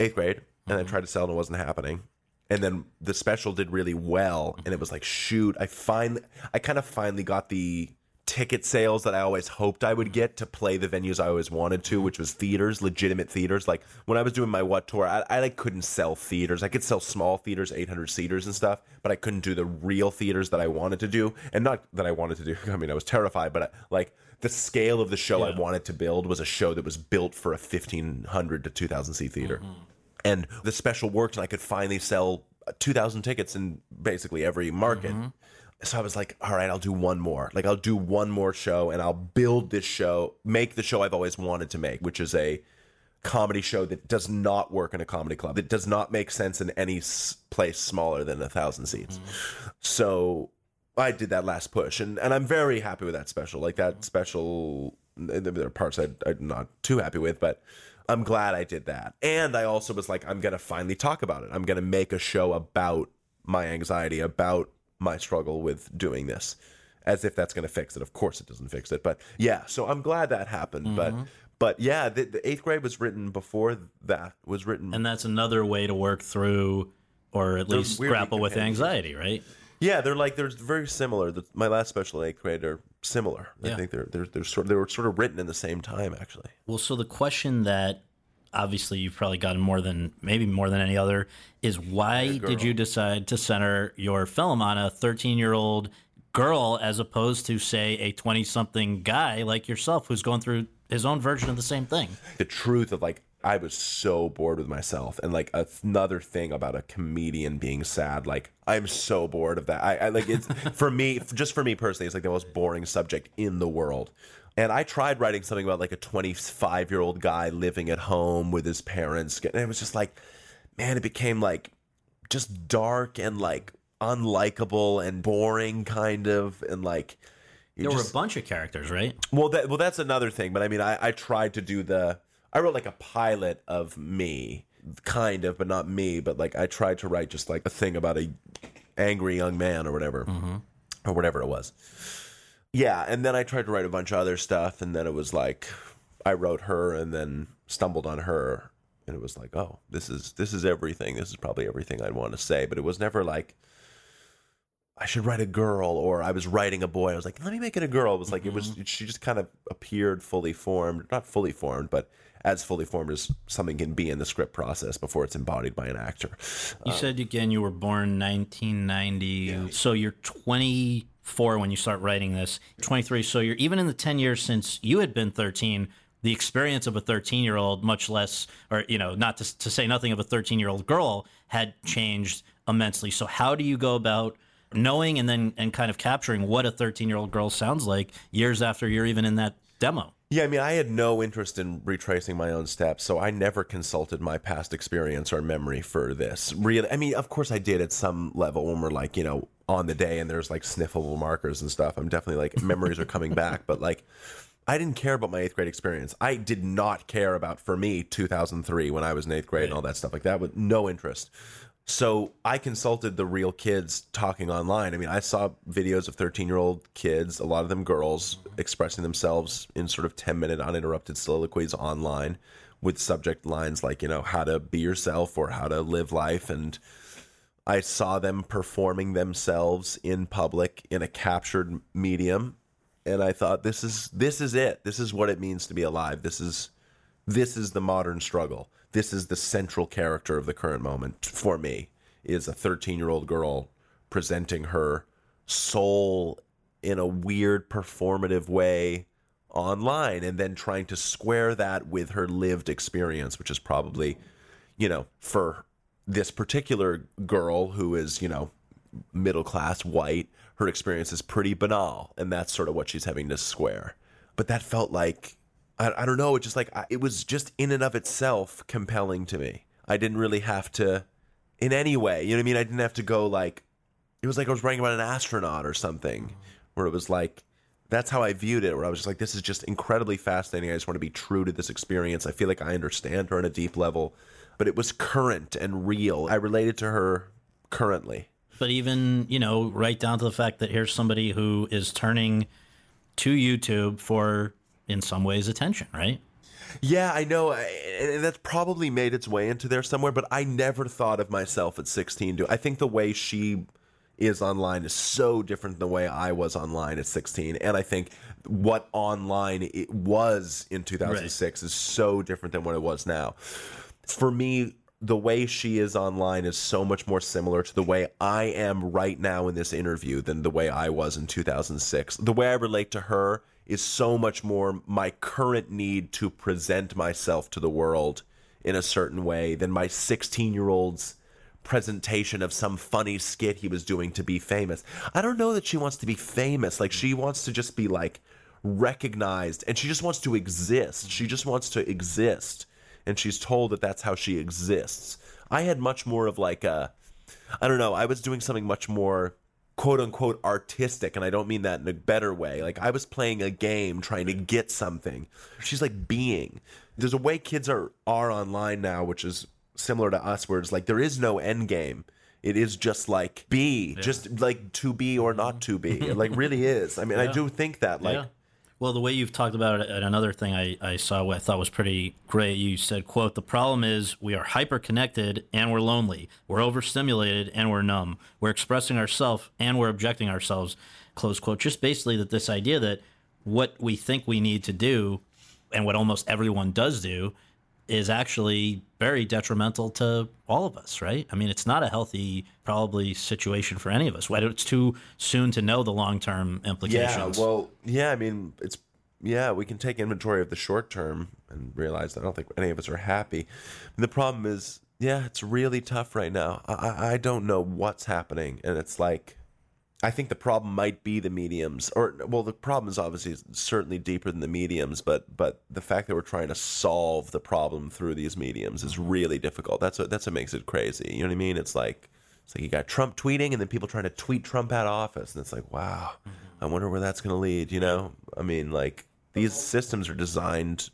eighth grade, and I mm-hmm. tried to sell, and it wasn't happening. And then the special did really well, and it was like, shoot, I find I kind of finally got the ticket sales that I always hoped I would mm-hmm. get to play the venues I always wanted to, mm-hmm. which was theaters, legitimate theaters. Like when I was doing my what tour, I, I like couldn't sell theaters. I could sell small theaters, 800 seaters and stuff, but I couldn't do the real theaters that I wanted to do. And not that I wanted to do. (laughs) I mean, I was terrified, but I, like the scale of the show I wanted to build was a show that was built for a 1500 to 2000 seat theater. Mm-hmm. And the special worked, and I could finally sell uh, 2,000 tickets in basically every market. Mm-hmm. So I was like, all right, I'll do one more. Like, I'll do one more show and I'll build this show, make the show I've always wanted to make, which is a comedy show that does not work in a comedy club. That does not make sense in any s- place smaller than a thousand seats. Mm-hmm. So I did that last push, and, and I'm very happy with that special. Like that special, there are parts I, I'm not too happy with, but I'm glad I did that. And I also was like, I'm gonna finally talk about it. I'm gonna make a show about my anxiety, about my struggle with doing this, as if that's gonna fix it. Of course, it doesn't fix it, but yeah. So I'm glad that happened. But mm-hmm. but yeah, the, the eighth grade was written before that was written. And that's another way to work through or at least grapple with anxiety, right? Yeah, they're like they're very similar. The, my last special eighth grade are similar. Yeah. I think they're they're they're sort they were sort of written in the same time actually. Well, so the question that obviously you've probably gotten more than maybe more than any other is why did you decide to center your film on a 13 year old girl as opposed to say a 20 something guy like yourself who's going through his own version of the same thing? The truth of like I was so bored with myself, and like another thing about a comedian being sad. Like I'm so bored of that. I, I like it's (laughs) for me, just for me personally, it's like the most boring subject in the world. And I tried writing something about like a 25 year old guy living at home with his parents, and it was just like, man, it became like just dark and like unlikable and boring, kind of, and like. There were a bunch of characters, right? well, that well, that's another thing. But I mean, I, I tried to do the. I wrote like a pilot of me, kind of, but not me. But like, I tried to write just like a thing about a angry young man or whatever, mm-hmm. or whatever it was. Yeah, and then I tried to write a bunch of other stuff, and then it was like I wrote her, and then stumbled on her, and it was like, oh, this is this is everything. This is probably everything I'd want to say, but it was never like. I should write a girl, or I was writing a boy. I was like, let me make it a girl. It was like it was. Mm-hmm. She just kind of appeared fully formed, not fully formed, but as fully formed as something can be in the script process before it's embodied by an actor. You said again you were born 1990, so you're 24 when you start writing this. 23, so you're even in the 10 years since you had been 13. The experience of a 13 year old, much less, or you know, not to, to say nothing of a 13 year old girl, had changed immensely. So how do you go about knowing and then and kind of capturing what a 13 year old girl sounds like years after you're even in that demo? Yeah, I mean, I had no interest in retracing my own steps, so I never consulted my past experience or memory for this. Really, I mean, of course I did at some level when we're like, you know, on the day and there's like sniffable markers and stuff. I'm definitely like memories are coming back, but like I didn't care about my eighth grade experience. I did not care about for me 2003 when I was in eighth grade and all that stuff like that with no interest. So I consulted the real kids talking online. I mean, I saw videos of 13 year old kids, a lot of them girls, expressing themselves in sort of 10 minute uninterrupted soliloquies online with subject lines like, you know, how to be yourself or how to live life. And I saw them performing themselves in public in a captured medium and I thought this is this is it. This is what it means to be alive. This is this is the modern struggle. This is the central character of the current moment for me. Is a 13 year old girl presenting her soul in a weird performative way online and then trying to square that with her lived experience, which is probably, you know, for this particular girl who is, you know, middle class white, her experience is pretty banal. And that's sort of what she's having to square. But that felt like, I, I don't know, it just like, I, it was just in and of itself compelling to me. I didn't really have to, in any way, you know what I mean? I didn't have to go like, it was like I was writing about an astronaut or something, where it was like, that's how I viewed it, where I was just like, this is just incredibly fascinating. I just want to be true to this experience. I feel like I understand her on a deep level, but it was current and real. I related to her currently. But even, you know, right down to the fact that here's somebody who is turning to YouTube for, in some ways, attention, right? Yeah, I know. And that's probably made its way into there somewhere, but I never thought of myself at 16. Do I think the way she is online is so different than the way I was online at 16. And I think what online it was in 2006 is so different than what it was now. For me, the way she is online is so much more similar to the way I am right now in this interview than the way I was in 2006. The way I relate to her is so much more my current need to present myself to the world in a certain way than my 16 year old's presentation of some funny skit he was doing to be famous. I don't know that she wants to be famous. Like she wants to just be like recognized and she just wants to exist. She just wants to exist and she's told that that's how she exists. I had much more of like a I don't know, I was doing something much more quote unquote artistic and I don't mean that in a better way. Like I was playing a game trying to get something. She's like being. There's a way kids are are online now which is similar to us where it's like there is no end game. It is just like be, just like to be or not mm-hmm. to be. (laughs) It like really is. I mean, I do think that like yeah. Well, the way you've talked about it, and another thing I, I saw what I thought was pretty great, you said, quote, the problem is we are hyper connected and we're lonely. We're overstimulated and we're numb. We're expressing ourselves and we're objecting ourselves, close quote. Just basically that this idea that what we think we need to do and what almost everyone does do is actually very detrimental to all of us, right? I mean, it's not a healthy, probably situation for any of us. It's too soon to know the long term implications. Yeah, well, yeah, I mean, it's yeah, we can take inventory of the short term and realize that I don't think any of us are happy. the problem is, yeah, it's really tough right now. I I don't know what's happening, and it's like, I think the problem might be the mediums, or well, the problem is obviously certainly deeper than the mediums, but but the fact that we're trying to solve the problem through these mediums is really difficult. That's what that's what makes it crazy. You know what I mean? It's like it's like you got Trump tweeting, and then people trying to tweet Trump out of office, and it's like, wow, I wonder where that's going to lead. You know, I mean, like these systems are designed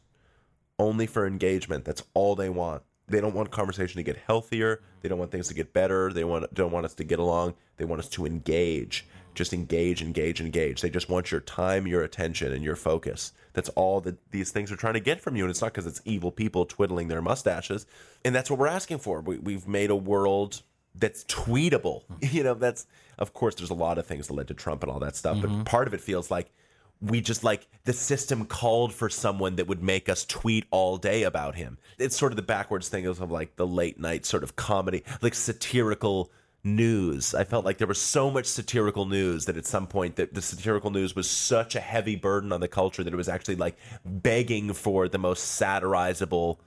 only for engagement. That's all they want. They don't want conversation to get healthier. They don't want things to get better. They want don't want us to get along. They want us to engage. Just engage, engage, engage. They just want your time, your attention, and your focus. That's all that these things are trying to get from you. And it's not because it's evil people twiddling their mustaches. And that's what we're asking for. We, we've made a world that's tweetable. (laughs) You know, that's of course there's a lot of things that led to Trump and all that stuff, but mm-hmm. part of it feels like we just like the system called for someone that would make us tweet all day about him. It's sort of the backwards thing of like the late night sort of comedy, like satirical news. I felt like there was so much satirical news that at some point that the satirical news was such a heavy burden on the culture that it was actually like begging for the most satirizable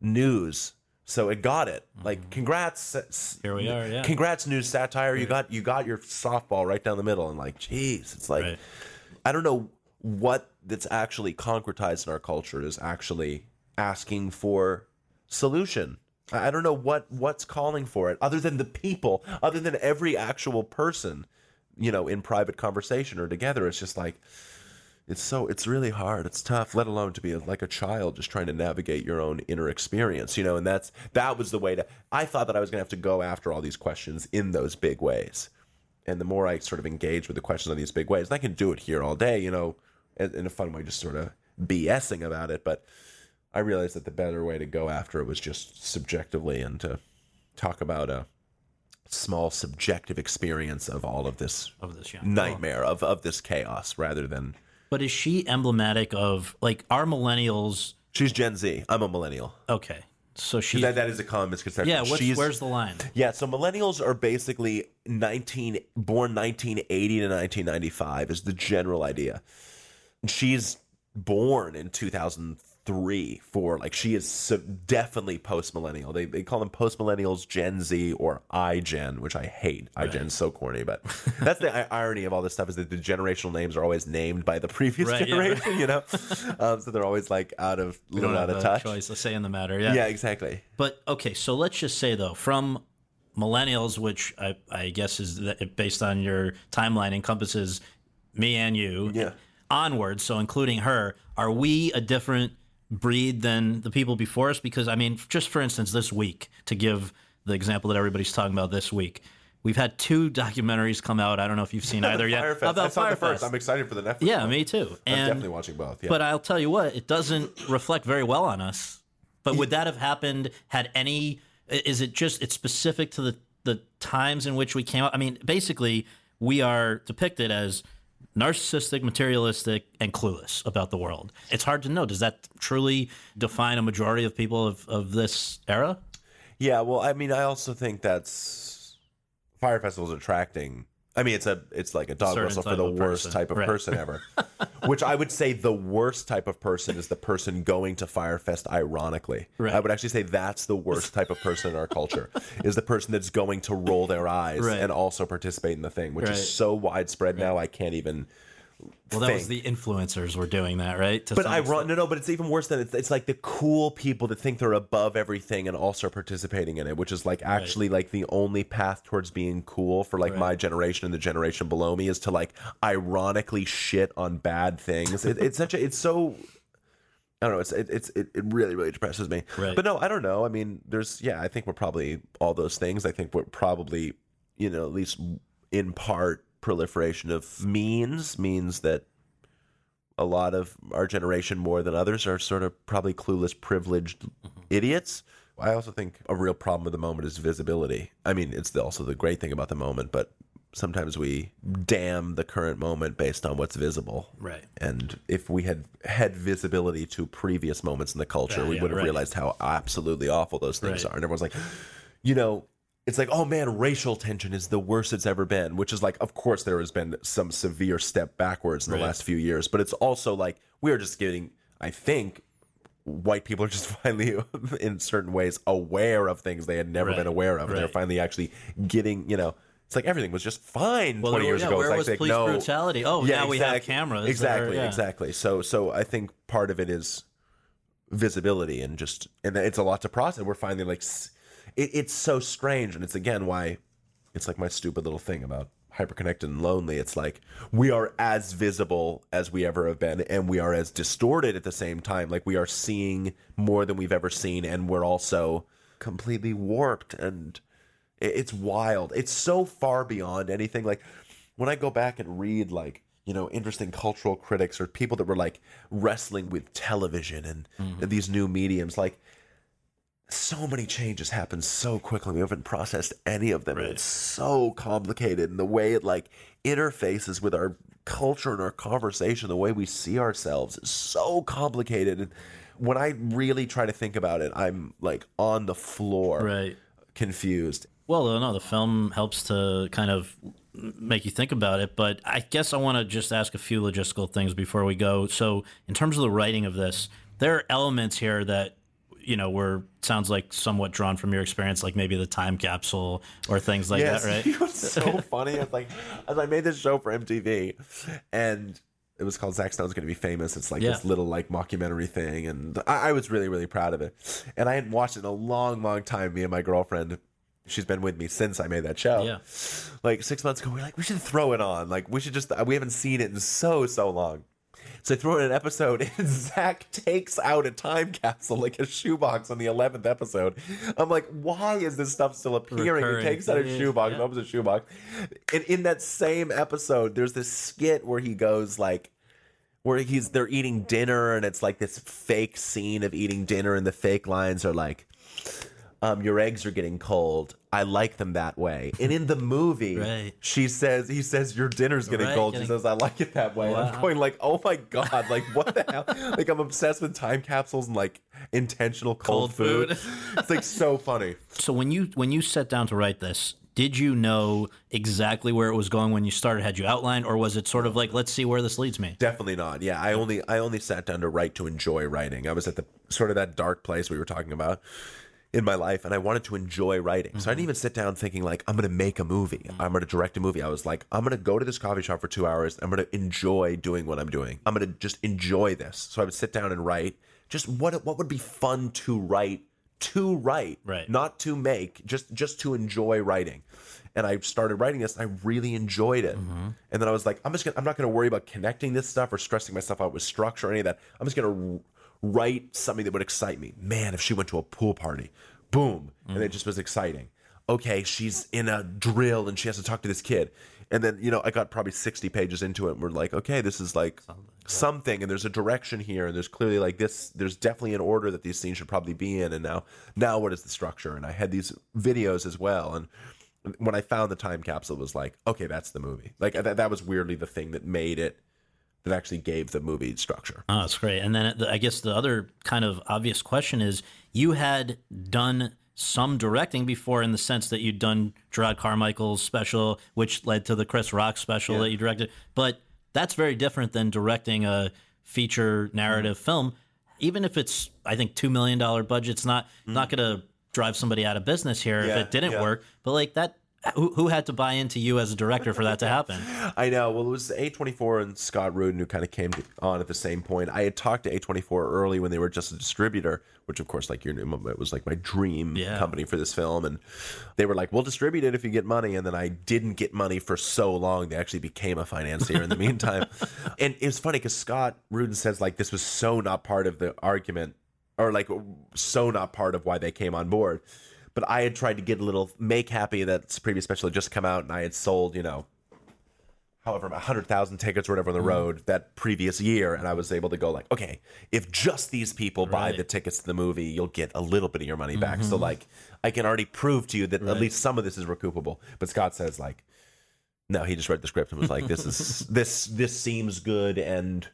news. So it got it. Mm-hmm. Like congrats Here we are, yeah. Congrats news satire. You got you got your softball right down the middle and like jeez, it's like Right. I don't know what that's actually concretized in our culture is actually asking for solution. I don't know what what's calling for it other than the people, other than every actual person, you know, in private conversation or together. It's just like it's so it's really hard. It's tough, let alone to be like a child just trying to navigate your own inner experience, you know, and that's that was the way to I thought that I was going to have to go after all these questions in those big ways and the more I sort of engage with the questions on these big ways, and I can do it here all day, you know, in, in a fun way, just sort of BSing about it. But I realized that the better way to go after it was just subjectively and to talk about a small subjective experience of all of this Of this, yeah. nightmare of, of this chaos rather than But is she emblematic of like our millennials? She's Gen Z. I'm a millennial. Okay, so she. That, that is a common misconception. yeah, what's, where's the line? Yeah, so millennials are basically 19 born 1980 to 1995 is the general idea. She's born in 2003 for like she is so definitely post millennial. They they call them post millennials Gen Z or iGen, which I hate. iGen's so corny, but (laughs) that's the irony of all this stuff is that the generational names are always named by the previous Right, yeah, right. generation, you know. (laughs) Um, so they're always like out of We little don't out have of a touch. choice, a say in the matter. Yeah. Yeah, exactly. But okay, so let's just say though, from millennials, which I, I guess is that based on your timeline encompasses me and you, Yeah. onwards, so including her, are we a different breed than the people before us? Because I mean, just for instance, this week, to give the example that everybody's talking about this week. We've had two documentaries come out. I don't know if you've seen (laughs) either yet. Fyre Fest. I About saw the Fyre Fest. first. I'm excited for the Netflix. yeah, one. me too. I'm definitely watching both. Yeah. but I'll tell you what, it doesn't reflect very well on us. But would that have happened had any? Is it just it's specific to the the times in which we came out? I mean, basically, we are depicted as narcissistic, materialistic, and clueless about the world. It's hard to know. Does that truly define a majority of people of, of this era? Yeah, well, I mean, I also think that's Fyre Festival is attracting. I mean, it's a it's like a dog Certain whistle for the worst person. type of Right. person ever. (laughs) Which I would say the worst type of person is the person going to Fyre Fest ironically. Right. I would actually say that's the worst type of person in our culture (laughs) is the person that's going to roll their eyes Right. and also participate in the thing, which is so widespread now I can't even Well, that was the influencers were doing that, right? To But I extent. no no, but it's even worse than it's, it's like the cool people that think they're above everything and also participating in it, which is like actually like the only path towards being cool for like my generation and the generation below me is to like ironically shit on bad things. It, it's such a it's so I don't know. It's it, it's it, it really really depresses me. Right. But no, I don't know. I mean, there's yeah. I think we're probably all those things. I think we're probably you know at least in part proliferation of means means that a lot of our generation more than others are sort of probably clueless, privileged mm-hmm. idiots. I also think a real problem of the moment is visibility. I mean, it's also the great thing about the moment, but sometimes we damn the current moment based on what's visible. Right. And if we had had visibility to previous moments in the culture, Yeah, we yeah, would have right. realized how absolutely awful those things Right. are. And everyone's like, you know, it's like, oh man, racial tension is the worst it's ever been, which is like, of course, there has been some severe step backwards in the Right. last few years, but it's also like we're just getting, I think, white people are just (laughs) finally, in certain ways, aware of things they had never Right. been aware of, and they're finally actually getting, you know. It's like everything was just fine Well, 20 there- years yeah, ago. where it's like, was like, police no, brutality? Oh, now we have cameras are- Exactly, yeah. exactly. So, so I think part of it is visibility and just and it's a lot to process. We're finally like it, it's so strange, and it's again why it's like my stupid little thing about hyperconnected and lonely. It's like we are as visible as we ever have been, and we are as distorted at the same time. Like we are seeing more than we've ever seen, and we're also completely warped and it's wild. It's so far beyond anything. Like when I go back and read like you know interesting cultural critics or people that were like wrestling with television and, and these new mediums, like so many changes happen so quickly. We haven't processed any of them. and It's so complicated, and the way it like interfaces with our culture and our conversation, the way we see ourselves is so complicated. And when I really try to think about it, I'm like on the floor, Right. confused. Well, no, the film helps to kind of make you think about it. But I guess I want to just ask a few logistical things before we go. So, in terms of the writing of this, there are elements here that you know were sounds like somewhat drawn from your experience, like maybe the time capsule or things like yes, that, (laughs) right? was so (laughs) funny. It's like as I made this show for MTV, and it was called Zach Stone's going to be famous. It's like Yeah. this little like mockumentary thing, and I, I was really really proud of it. And I hadn't watched it in a long long time. Me and my girlfriend. She's been with me since I made that show. Yeah. Like six months ago, we are like, we should throw it on. Like, we should just, we haven't seen it in so, so long. So I throw in an episode, (laughs) and Zach takes out a time capsule, like a shoebox on the 11th episode. I'm like, why is this stuff still appearing? Recurring. He takes out a shoebox, yeah. opens a shoebox. And in that same episode, there's this skit where he goes, like, where he's they're eating dinner and it's like this fake scene of eating dinner and the fake lines are like um, your eggs are getting cold. I like them that way. And in the movie, (laughs) Right. she says, he says, your dinner's getting Right, cold. getting- She says, I like it that way. And I'm going like, oh my God, like what the hell? (laughs) like I'm obsessed with time capsules and like intentional cold, Cold food. food. it's like so funny. So when you when you sat down to write this, did you know exactly where it was going when you started? Had you outlined, or was it sort of like, let's see where this leads me? Definitely not. Yeah, I only I only sat down to write to enjoy writing. I was at the sort of that dark place we were talking about in my life, and I wanted to enjoy writing. So I didn't mm-hmm. even sit down thinking like I'm going to make a movie. Mm. I'm going to direct a movie. I was like, I'm going to go to this coffee shop for two hours. I'm going to enjoy doing what I'm doing. I'm going to just enjoy this. So I would sit down and write. Just what what would be fun to write to write, Right. Not to make, just just to enjoy writing. And I started writing this. And I really enjoyed it. Mm-hmm. And then I was like, I'm just gonna, I'm not going to worry about connecting this stuff or stressing myself out with structure or any of that. I'm just going to write something that would excite me. Man, if she went to a pool party, boom, and it just was exciting. Okay, she's in a drill and she has to talk to this kid. And then, you know, I got probably 60 pages into it and we're like, okay, this is like something and there's a direction here and there's clearly like this there's definitely an order that these scenes should probably be in and now now what is the structure? And I had these videos as well and when I found the time capsule it was like, okay, that's the movie. Like that, that was weirdly the thing that made it that actually gave the movie structure. Oh, that's great. And then I guess the other kind of obvious question is you had done some directing before in the sense that you'd done Jerrod Carmichael's special, which led to the Chris Rock special that you directed. But that's very different than directing a feature narrative mm-hmm. film. Even if it's, I think, $2 million budget, it's not, not mm-hmm. going to drive somebody out of business here Yeah, if it didn't yeah. work. But like that, who, who had to buy into you as a director for that to happen? (laughs) I know. Well, it was A24 and Scott Rudin who kind of came on at the same point. I had talked to A24 early when they were just a distributor, which of course, like your new, it was like my dream Yeah. company for this film, and they were like, "We'll distribute it if you get money." And then I didn't get money for so long; they actually became a financier in the meantime. (laughs) and it was funny because Scott Rudin says like this was so not part of the argument, or like so not part of why they came on board. But I had tried to get a little make happy that previous special had just come out, and I had sold, you know, however, a hundred thousand tickets or whatever on the mm. road that previous year, and I was able to go like, okay, if just these people buy the tickets to the movie, you'll get a little bit of your money back. So mm-hmm. like, I can already prove to you that at least some of this is recoupable. But Scott says like, no, he just read the script and was like, this is (laughs) this this seems good, and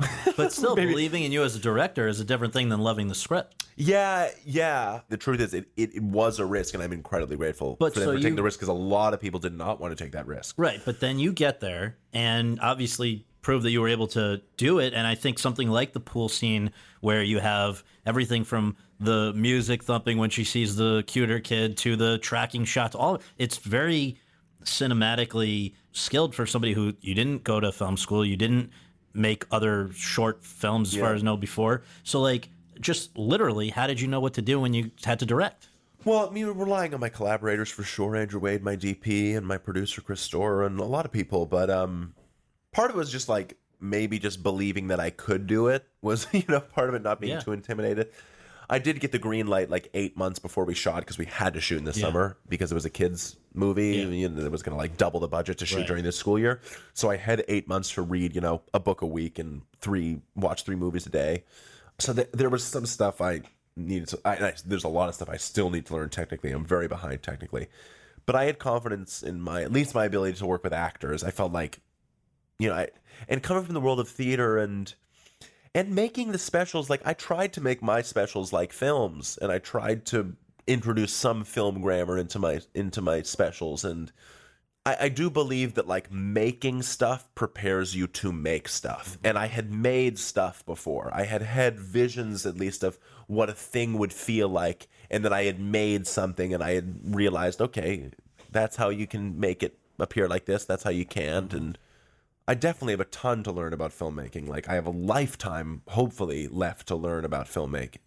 (laughs) But still, believing in you as a director is a different thing than loving the script. yeah, yeah. The truth is, it, it, it was a risk, and I'm incredibly grateful But for them so for taking the risk because a lot of people did not want to take that risk. Right, but then you get there and obviously prove that you were able to do it. And I think something like the pool scene where you have everything from the music thumping when she sees the cuter kid to the tracking shots, all it's very cinematically skilled for somebody who you didn't go to film school, you didn't make other short films as far Yeah. as know before. So like just literally, how did you know what to do when you had to direct? Well, I mean, relying on my collaborators for sure, Andrew Wehde, my DP, and my producer Chris Storer, and a lot of people. But um, part of it was just like maybe just believing that I could do it was, (laughs) you know, part of it not being Yeah. too intimidated. I did get the green light like eight months before we shot because we had to shoot in the summer because it was a kids movie. Yeah. You know, it was going to like double the budget to shoot Right. during this school year. So I had eight months to read, you know, a book a week and three watch three movies a day. So th- there was some stuff I needed to. I, I, there's a lot of stuff I still need to learn technically. I'm very behind technically, but I had confidence in my at least my ability to work with actors. I felt like, you know, I and coming from the world of theater and and making the specials like I tried to make my specials like films, and I tried to introduce some film grammar into my into my specials and. I, I do believe that like making stuff prepares you to make stuff. Mm-hmm. And I had made stuff before. I had had visions at least of what a thing would feel like. And that I had made something and I had realized, okay, that's how you can make it appear like this. That's how you can't. And I definitely have a ton to learn about filmmaking. Like I have a lifetime, hopefully, left to learn about filmmaking.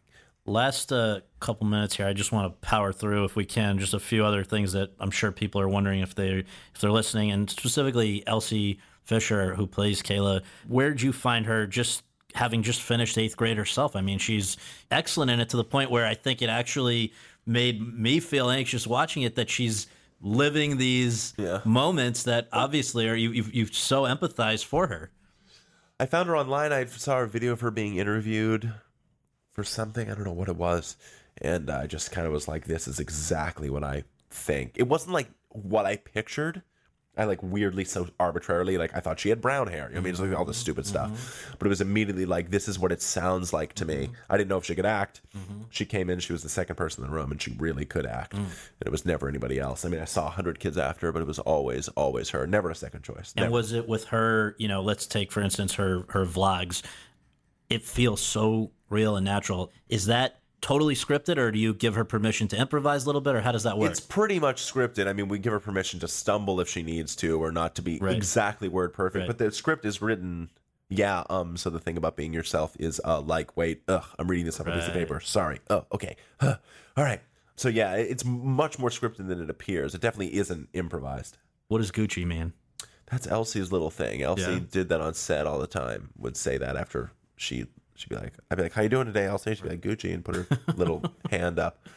Last uh, couple minutes here, I just want to power through if we can. Just a few other things that I'm sure people are wondering if they if they're listening, and specifically Elsie Fisher, who plays Kayla. Where'd you find her? Just having just finished eighth grade herself. I mean, she's excellent in it to the point where I think it actually made me feel anxious watching it that she's living these Yeah. moments that obviously are you you you so empathize for her. I found her online. I saw a video of her being interviewed for something. I don't know what it was. and I just kind of was like, this is exactly what I think. It wasn't like what I pictured. I like weirdly so arbitrarily like I thought she had brown hair. You know I mean, it's like all this stupid stuff, mm-hmm. but it was immediately like this is what it sounds like to me. Mm-hmm. I didn't know if she could act. Mm-hmm. She came in, she was the second person in the room, and she really could act. Mm. And it was never anybody else. I mean, I saw a hundred kids after, but it was always, always her. Never a second choice. And was it with her? You know, let's take for instance her her vlogs. It feels so real and natural. Is that totally scripted, or do you give her permission to improvise a little bit, or how does that work? It's pretty much scripted. I mean, we give her permission to stumble if she needs to, or not to be Right. exactly word perfect. Right. But the script is written. Yeah. Um. So the thing about being yourself is, uh, like, wait, ugh, I'm reading this on a piece of paper. Sorry. Oh, okay. Huh. All right. So yeah, it's much more scripted than it appears. It definitely isn't improvised. what does Gucci mean? That's Elsie's little thing. Elsie Yeah. did that on set all the time. Would say that after she she'd be like, I'd be like, "How you doing today, Elsie?" She'd be like, "Gucci," and put her (laughs) little hand up.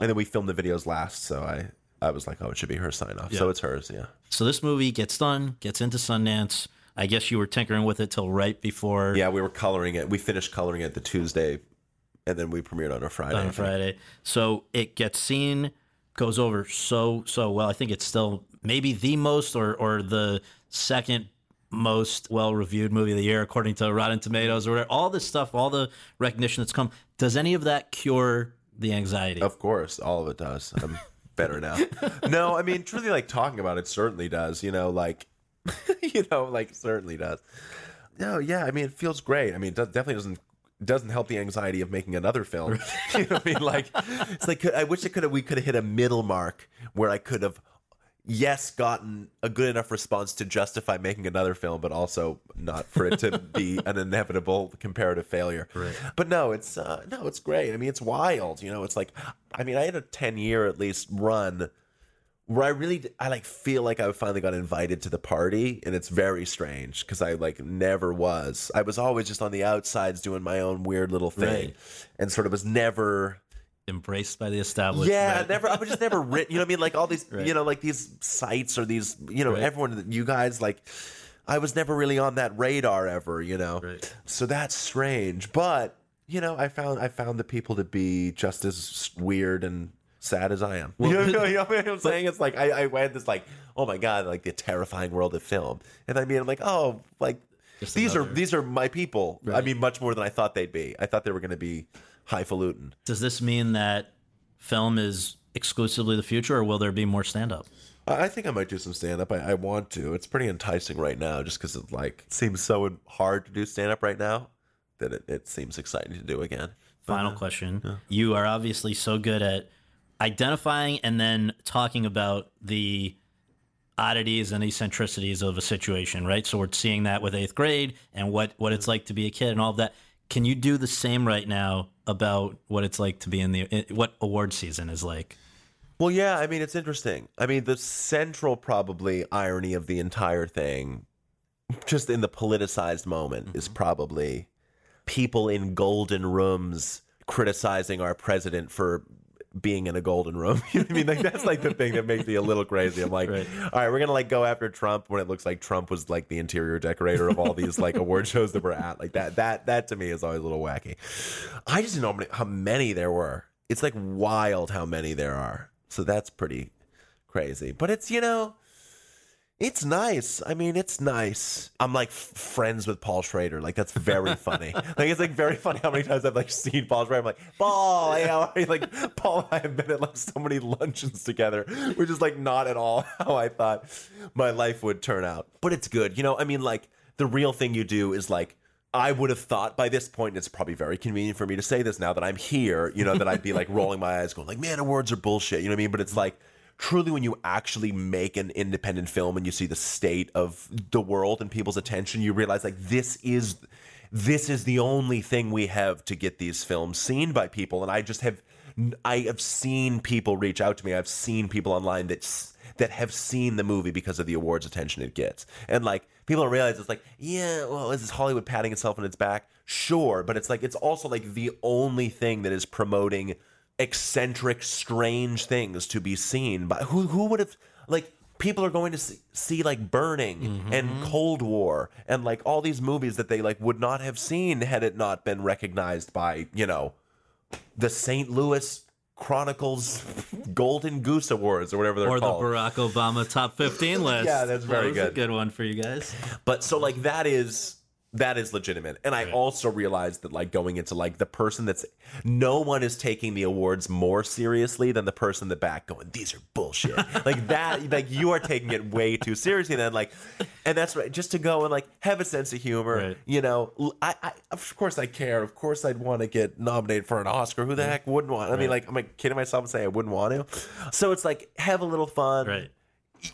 And then we filmed the videos last, so I I was like, "Oh, it should be her sign off." So it's hers. Yeah. So this movie gets done, gets into Sundance. I guess you were tinkering with it till right before Yeah, we were coloring it. We finished coloring it the Tuesday, and then we premiered on a Friday. on Friday. So it gets seen, goes over so so well. I think it's still maybe the most or or the second most well reviewed movie of the year according to Rotten Tomatoes or whatever. All this stuff, all the recognition that's come. Does any of that cure the anxiety? Of course, all of it does. I'm better now. (laughs) no, I mean, truly, like talking about it certainly does. You know, like, (laughs) you know, like certainly does. No, yeah, I mean, it feels great. I mean, it definitely doesn't doesn't help the anxiety of making another film. (laughs) you know what I mean? Like, it's like I wish it could have we could have hit a middle mark where I could have. Yes, gotten a good enough response to justify making another film, but also not for it to be (laughs) an inevitable comparative failure. Right. But no, it's uh, no, it's great. I mean, it's wild. You know, it's like, I mean, I had a ten year at least run where I really, I like feel like I finally got invited to the party, and it's very strange because I like never was. I was always just on the outsides doing my own weird little thing, Right. and sort of was never Embraced by the establishment. yeah, never. I was just never written. You know what I mean? Like all these, (laughs) you know, like these sites or these, you know, Right. everyone, you guys, like, I was never really on that radar ever. You know, Right. so that's strange. But you know, I found I found the people to be just as weird and sad as I am. (laughs) you, know, you know what (laughs) I'm saying? It's like I, I went this like, oh my god, like the terrifying world of film, and I mean, I'm like, oh, like. Just these another- are these are my people. I mean, much more than I thought they'd be. I thought they were going to be highfalutin. Does this mean that film is exclusively the future, or will there be more stand up? I think I might do some stand up. I, I want to. It's pretty enticing right now, just because it like seems so hard to do stand up right now that it, it seems exciting to do again. Final question. You are obviously so good at identifying and then talking about the oddities and eccentricities of a situation, right? So we're seeing that with eighth grade and what, what it's like to be a kid and all of that. Can you do the same right now about what it's like to be in the what award season is like? Well, yeah. I mean, it's interesting. I mean, the central probably irony of the entire thing, just in the politicized moment, is mm-hmm. probably people in golden rooms criticizing our president for being in a golden room. (laughs) you know what I mean? Like that's like the thing that makes me a little crazy. I'm like, Right. all right, we're gonna like go after Trump when it looks like Trump was like the interior decorator of all these like award shows that we're at. Like that, that, that to me is always a little wacky. I just didn't know how many, how many there were. It's like wild how many there are. So that's pretty crazy. But it's you know, it's nice. I mean, it's nice. I'm like f- friends with Paul Schrader. Like that's very (laughs) funny. like it's like very funny how many times I've like seen Paul Schrader. I'm like, Paul, hey, how are you? (laughs) Like Paul and I have been at like so many luncheons together, which is like not at all (laughs) how I thought my life would turn out. But it's good. You know, I mean, like the real thing you do is like I would have thought by this point, and it's probably very convenient for me to say this now that I'm here, you know, that I'd be like rolling my eyes, going like, man, awards are bullshit. You know what I mean? But it's like truly when you actually make an independent film and you see the state of the world and people's attention, you realize like this is this is the only thing we have to get these films seen by people. And I just have I have seen people reach out to me. I've seen people online that that have seen the movie because of the awards attention it gets. And like people don't realize it's like, yeah, well, is this Hollywood patting itself on its back? Sure, but it's like it's also like the only thing that is promoting eccentric, strange things to be seen But who who would have like people are going to see, see like Burning mm-hmm. and Cold War and like all these movies that they like would not have seen had it not been recognized by, you know, the St. Louis Chronicles Golden Goose Awards or whatever they're called, or the. Barack Obama top 15 (laughs) list. Yeah, that's very that good. good one for you guys. But so like that is that is legitimate. And I also realized that like going into like the person that's no one is taking the awards more seriously than the person in the back going, These are bullshit. (laughs) like that like you are taking it way too seriously then like and that's right, just to go and like have a sense of humor. Right. You know, I, I, of course I care. Of course I'd want to get nominated for an Oscar. Who the heck wouldn't want? I mean, like, I'm I kidding myself and saying I wouldn't want to? So it's like have a little fun Right.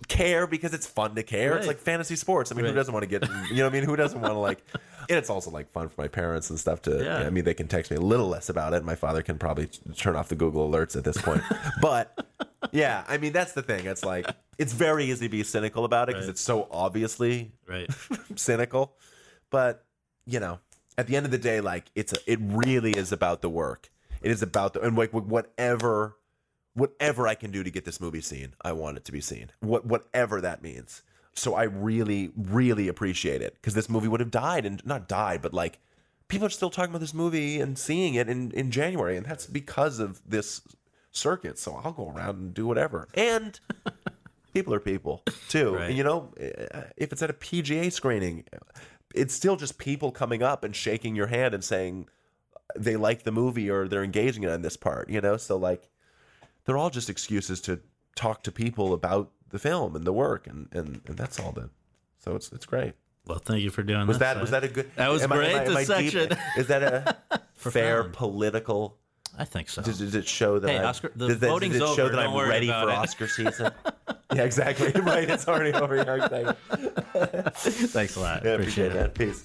Care because it's fun to care. It's like fantasy sports. I mean, Right. who doesn't want to get, you know what I mean? Who doesn't want to like, (laughs) and it's also like fun for my parents and stuff to, Yeah. I mean, they can text me a little less about it. My father can probably turn off the Google alerts at this point. (laughs) but yeah, I mean, that's the thing. It's like, it's very easy to be cynical about it because Right. it's so obviously Right. (laughs) cynical. But, you know, at the end of the day, like, it's, a, it really is about the work. It is about the, and like whatever whatever I can do to get this movie seen, I want it to be seen. What whatever that means. So I really, really appreciate it because this movie would have died and not died, but like people are still talking about this movie and seeing it in in January, and that's because of this circuit. So I'll go around and do whatever. And (laughs) people are people too. Right. And, you know, if it's at a PGA screening, it's still just people coming up and shaking your hand and saying they like the movie or they're engaging it in this part. You know, so like they're all just excuses to talk to people about the film and the work and and, and that's all then so it's it's great Well, thank you for doing was that. that was that a good That was am I- am great, I- am I deep- is that a (laughs) fair political I think so. does, does it show that Hey, I'm, Oscar- the does, voting's does it show over, that don't I'm ready for it. Oscar (laughs) season yeah exactly (laughs) right it's already over here. Thanks a lot. yeah, appreciate, appreciate that peace